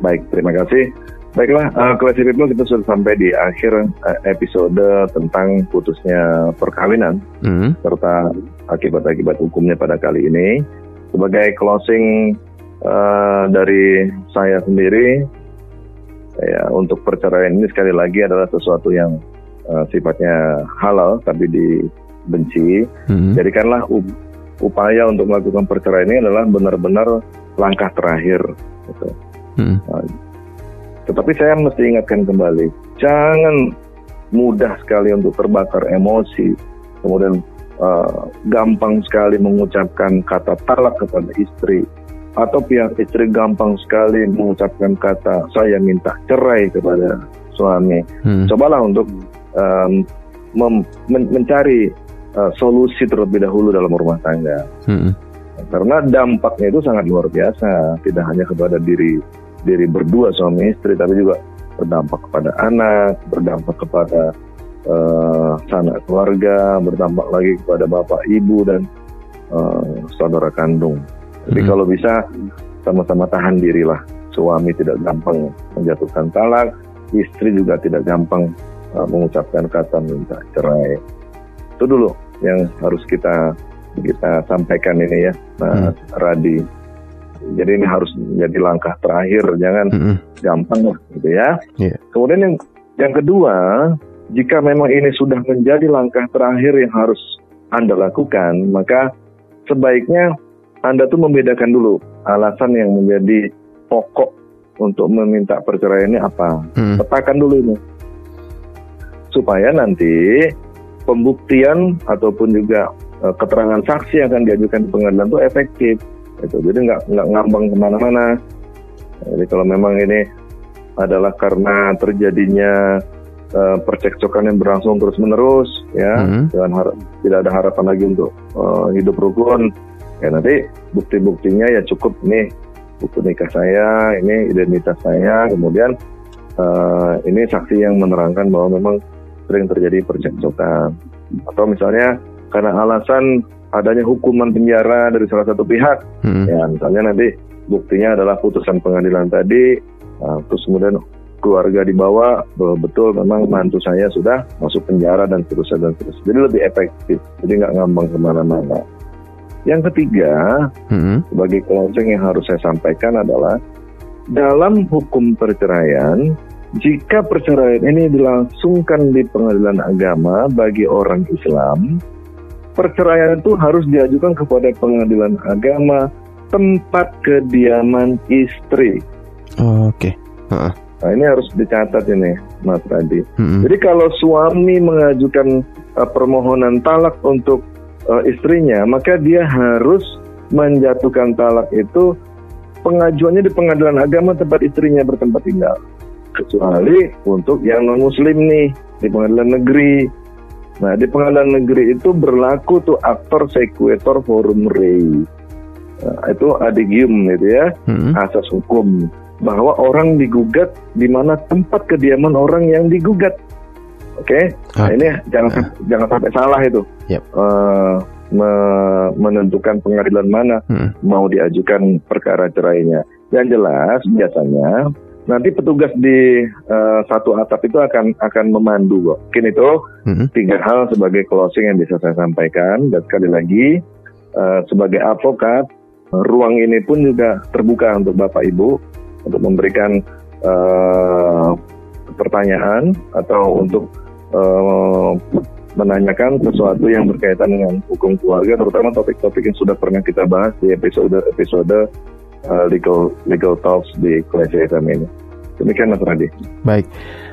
S3: Baik, terima kasih. Baiklah, uh, Classy People kita sudah sampai di akhir uh, episode tentang putusnya perkawinan
S2: Hmm.
S3: serta akibat-akibat hukumnya pada kali ini. Sebagai closing uh, dari saya sendiri, ya untuk perceraian ini sekali lagi adalah sesuatu yang uh, sifatnya halal tapi dibenci.
S2: Hmm.
S3: Jadikanlah up- upaya untuk melakukan perceraian ini adalah benar-benar langkah terakhir. Gitu.
S2: Hmm.
S3: Tetapi saya mesti ingatkan kembali, jangan mudah sekali untuk terbakar emosi, kemudian uh, gampang sekali mengucapkan kata talak kepada istri, atau pihak istri gampang sekali mengucapkan kata saya minta cerai kepada suami.
S2: Hmm.
S3: Cobalah untuk um, mem- men- mencari uh, solusi terlebih dahulu dalam rumah tangga.
S2: Hmm.
S3: Karena dampaknya itu sangat luar biasa, tidak hanya kepada diri diri berdua suami istri, tapi juga berdampak kepada anak, berdampak kepada eh, sanak keluarga, berdampak lagi kepada bapak ibu dan eh, saudara kandung. Jadi
S2: Hmm.
S3: kalau bisa sama-sama tahan dirilah. Suami tidak gampang menjatuhkan talak, istri juga tidak gampang eh, mengucapkan kata minta cerai. Itu dulu yang harus kita kita sampaikan ini ya, Mas Radi. Jadi ini harus menjadi langkah terakhir, jangan
S2: Hmm.
S3: gampang lah, gitu ya.
S2: Iya.
S3: Kemudian yang yang kedua, jika memang ini sudah menjadi langkah terakhir yang harus Anda lakukan, maka sebaiknya Anda tuh membedakan dulu alasan yang menjadi pokok untuk meminta perceraian ini apa.
S2: Hmm.
S3: Petakan dulu ini. Supaya nanti pembuktian ataupun juga eh, keterangan saksi yang akan diajukan di pengadilan itu efektif. Gitu. Jadi nggak nggak ngambang ke mana-mana. Jadi kalau memang ini adalah karena terjadinya eh, percekcokan yang berlangsung terus-menerus, ya,
S2: Mhm.
S3: dengan har- tidak ada harapan lagi untuk eh, hidup rukun, ya nanti bukti-buktinya ya cukup. Nih buku nikah saya, ini identitas saya, kemudian eh, ini saksi yang menerangkan bahwa memang sering terjadi percekcokan, atau misalnya karena alasan adanya hukuman penjara dari salah satu pihak.
S2: Hmm.
S3: ya misalnya nanti buktinya adalah putusan pengadilan tadi. Nah, terus kemudian keluarga dibawa bahwa betul memang mantu saya sudah masuk penjara dan seterusnya dan seterusnya. Jadi lebih efektif. Jadi nggak ngambang ke mana-mana yang ketiga
S2: Hmm.
S3: sebagai closing yang harus saya sampaikan adalah dalam hukum perceraian jika perceraian ini dilangsungkan di pengadilan agama bagi orang Islam perceraian itu harus diajukan kepada pengadilan agama tempat kediaman istri.
S2: Oke. Heeh.
S3: Nah ini harus dicatat ini, Mas Radi.
S2: Hmm.
S3: Jadi kalau suami mengajukan uh, permohonan talak untuk uh, istrinya, maka dia harus menjatuhkan talak itu pengajuannya di pengadilan agama tempat istrinya bertempat tinggal. Kecuali untuk yang non muslim nih di pengadilan negeri. Nah di pengadilan negeri itu berlaku tuh aktor sequitur forum rei. Nah, itu adigium gitu ya
S2: Hmm.
S3: asas hukum bahwa orang digugat di mana tempat kediaman orang yang digugat. Oke, nah
S2: Oke.
S3: ini jangan jangan sampai salah itu
S2: Yap.
S3: Eh, me- menentukan pengadilan mana
S2: Hmm.
S3: mau diajukan perkara cerainya. Yang jelas biasanya nanti petugas di eh, satu atap itu akan akan memandu kok. Mungkin itu
S2: Hmm.
S3: tiga hal sebagai closing yang bisa saya sampaikan dan sekali lagi eh, sebagai advokat ruang ini pun juga terbuka untuk bapak ibu untuk memberikan eh, pertanyaan atau untuk eh, menanyakan sesuatu yang berkaitan dengan hukum keluarga terutama topik-topik yang sudah pernah kita bahas di episode episode eh, legal legal talks di Classy FM ini demikian Mas Radi
S2: Baik.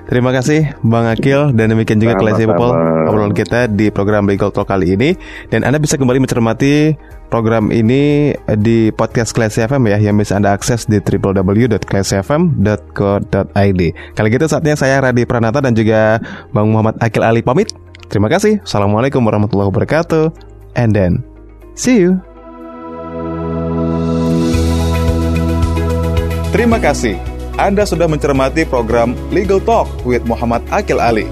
S2: Terima kasih Bang Akil dan demikian juga Classy People obrolan kita di program Legal Talk kali ini dan Anda bisa kembali mencermati program ini di podcast Classy FM ya yang bisa Anda akses di www.classyfm.co.id. Kali gitu saatnya saya Radi Pranata dan juga Bang Muhammad Akil Ali pamit. Terima kasih. Assalamualaikum warahmatullahi wabarakatuh. And then see you.
S4: Terima kasih. Anda sudah mencermati program Legal Talk with Muhammad Akil Ali.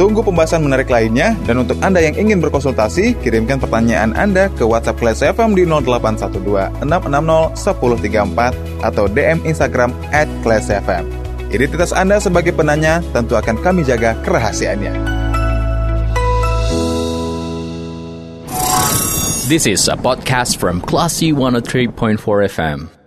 S4: Tunggu pembahasan menarik lainnya dan untuk Anda yang ingin berkonsultasi, kirimkan pertanyaan Anda ke WhatsApp Classy FM di 0812 660 1034 atau DM Instagram at Classy FM. Identitas Anda sebagai penanya tentu akan kami jaga kerahasiaannya.
S1: This is a podcast from Classy 103.4 FM.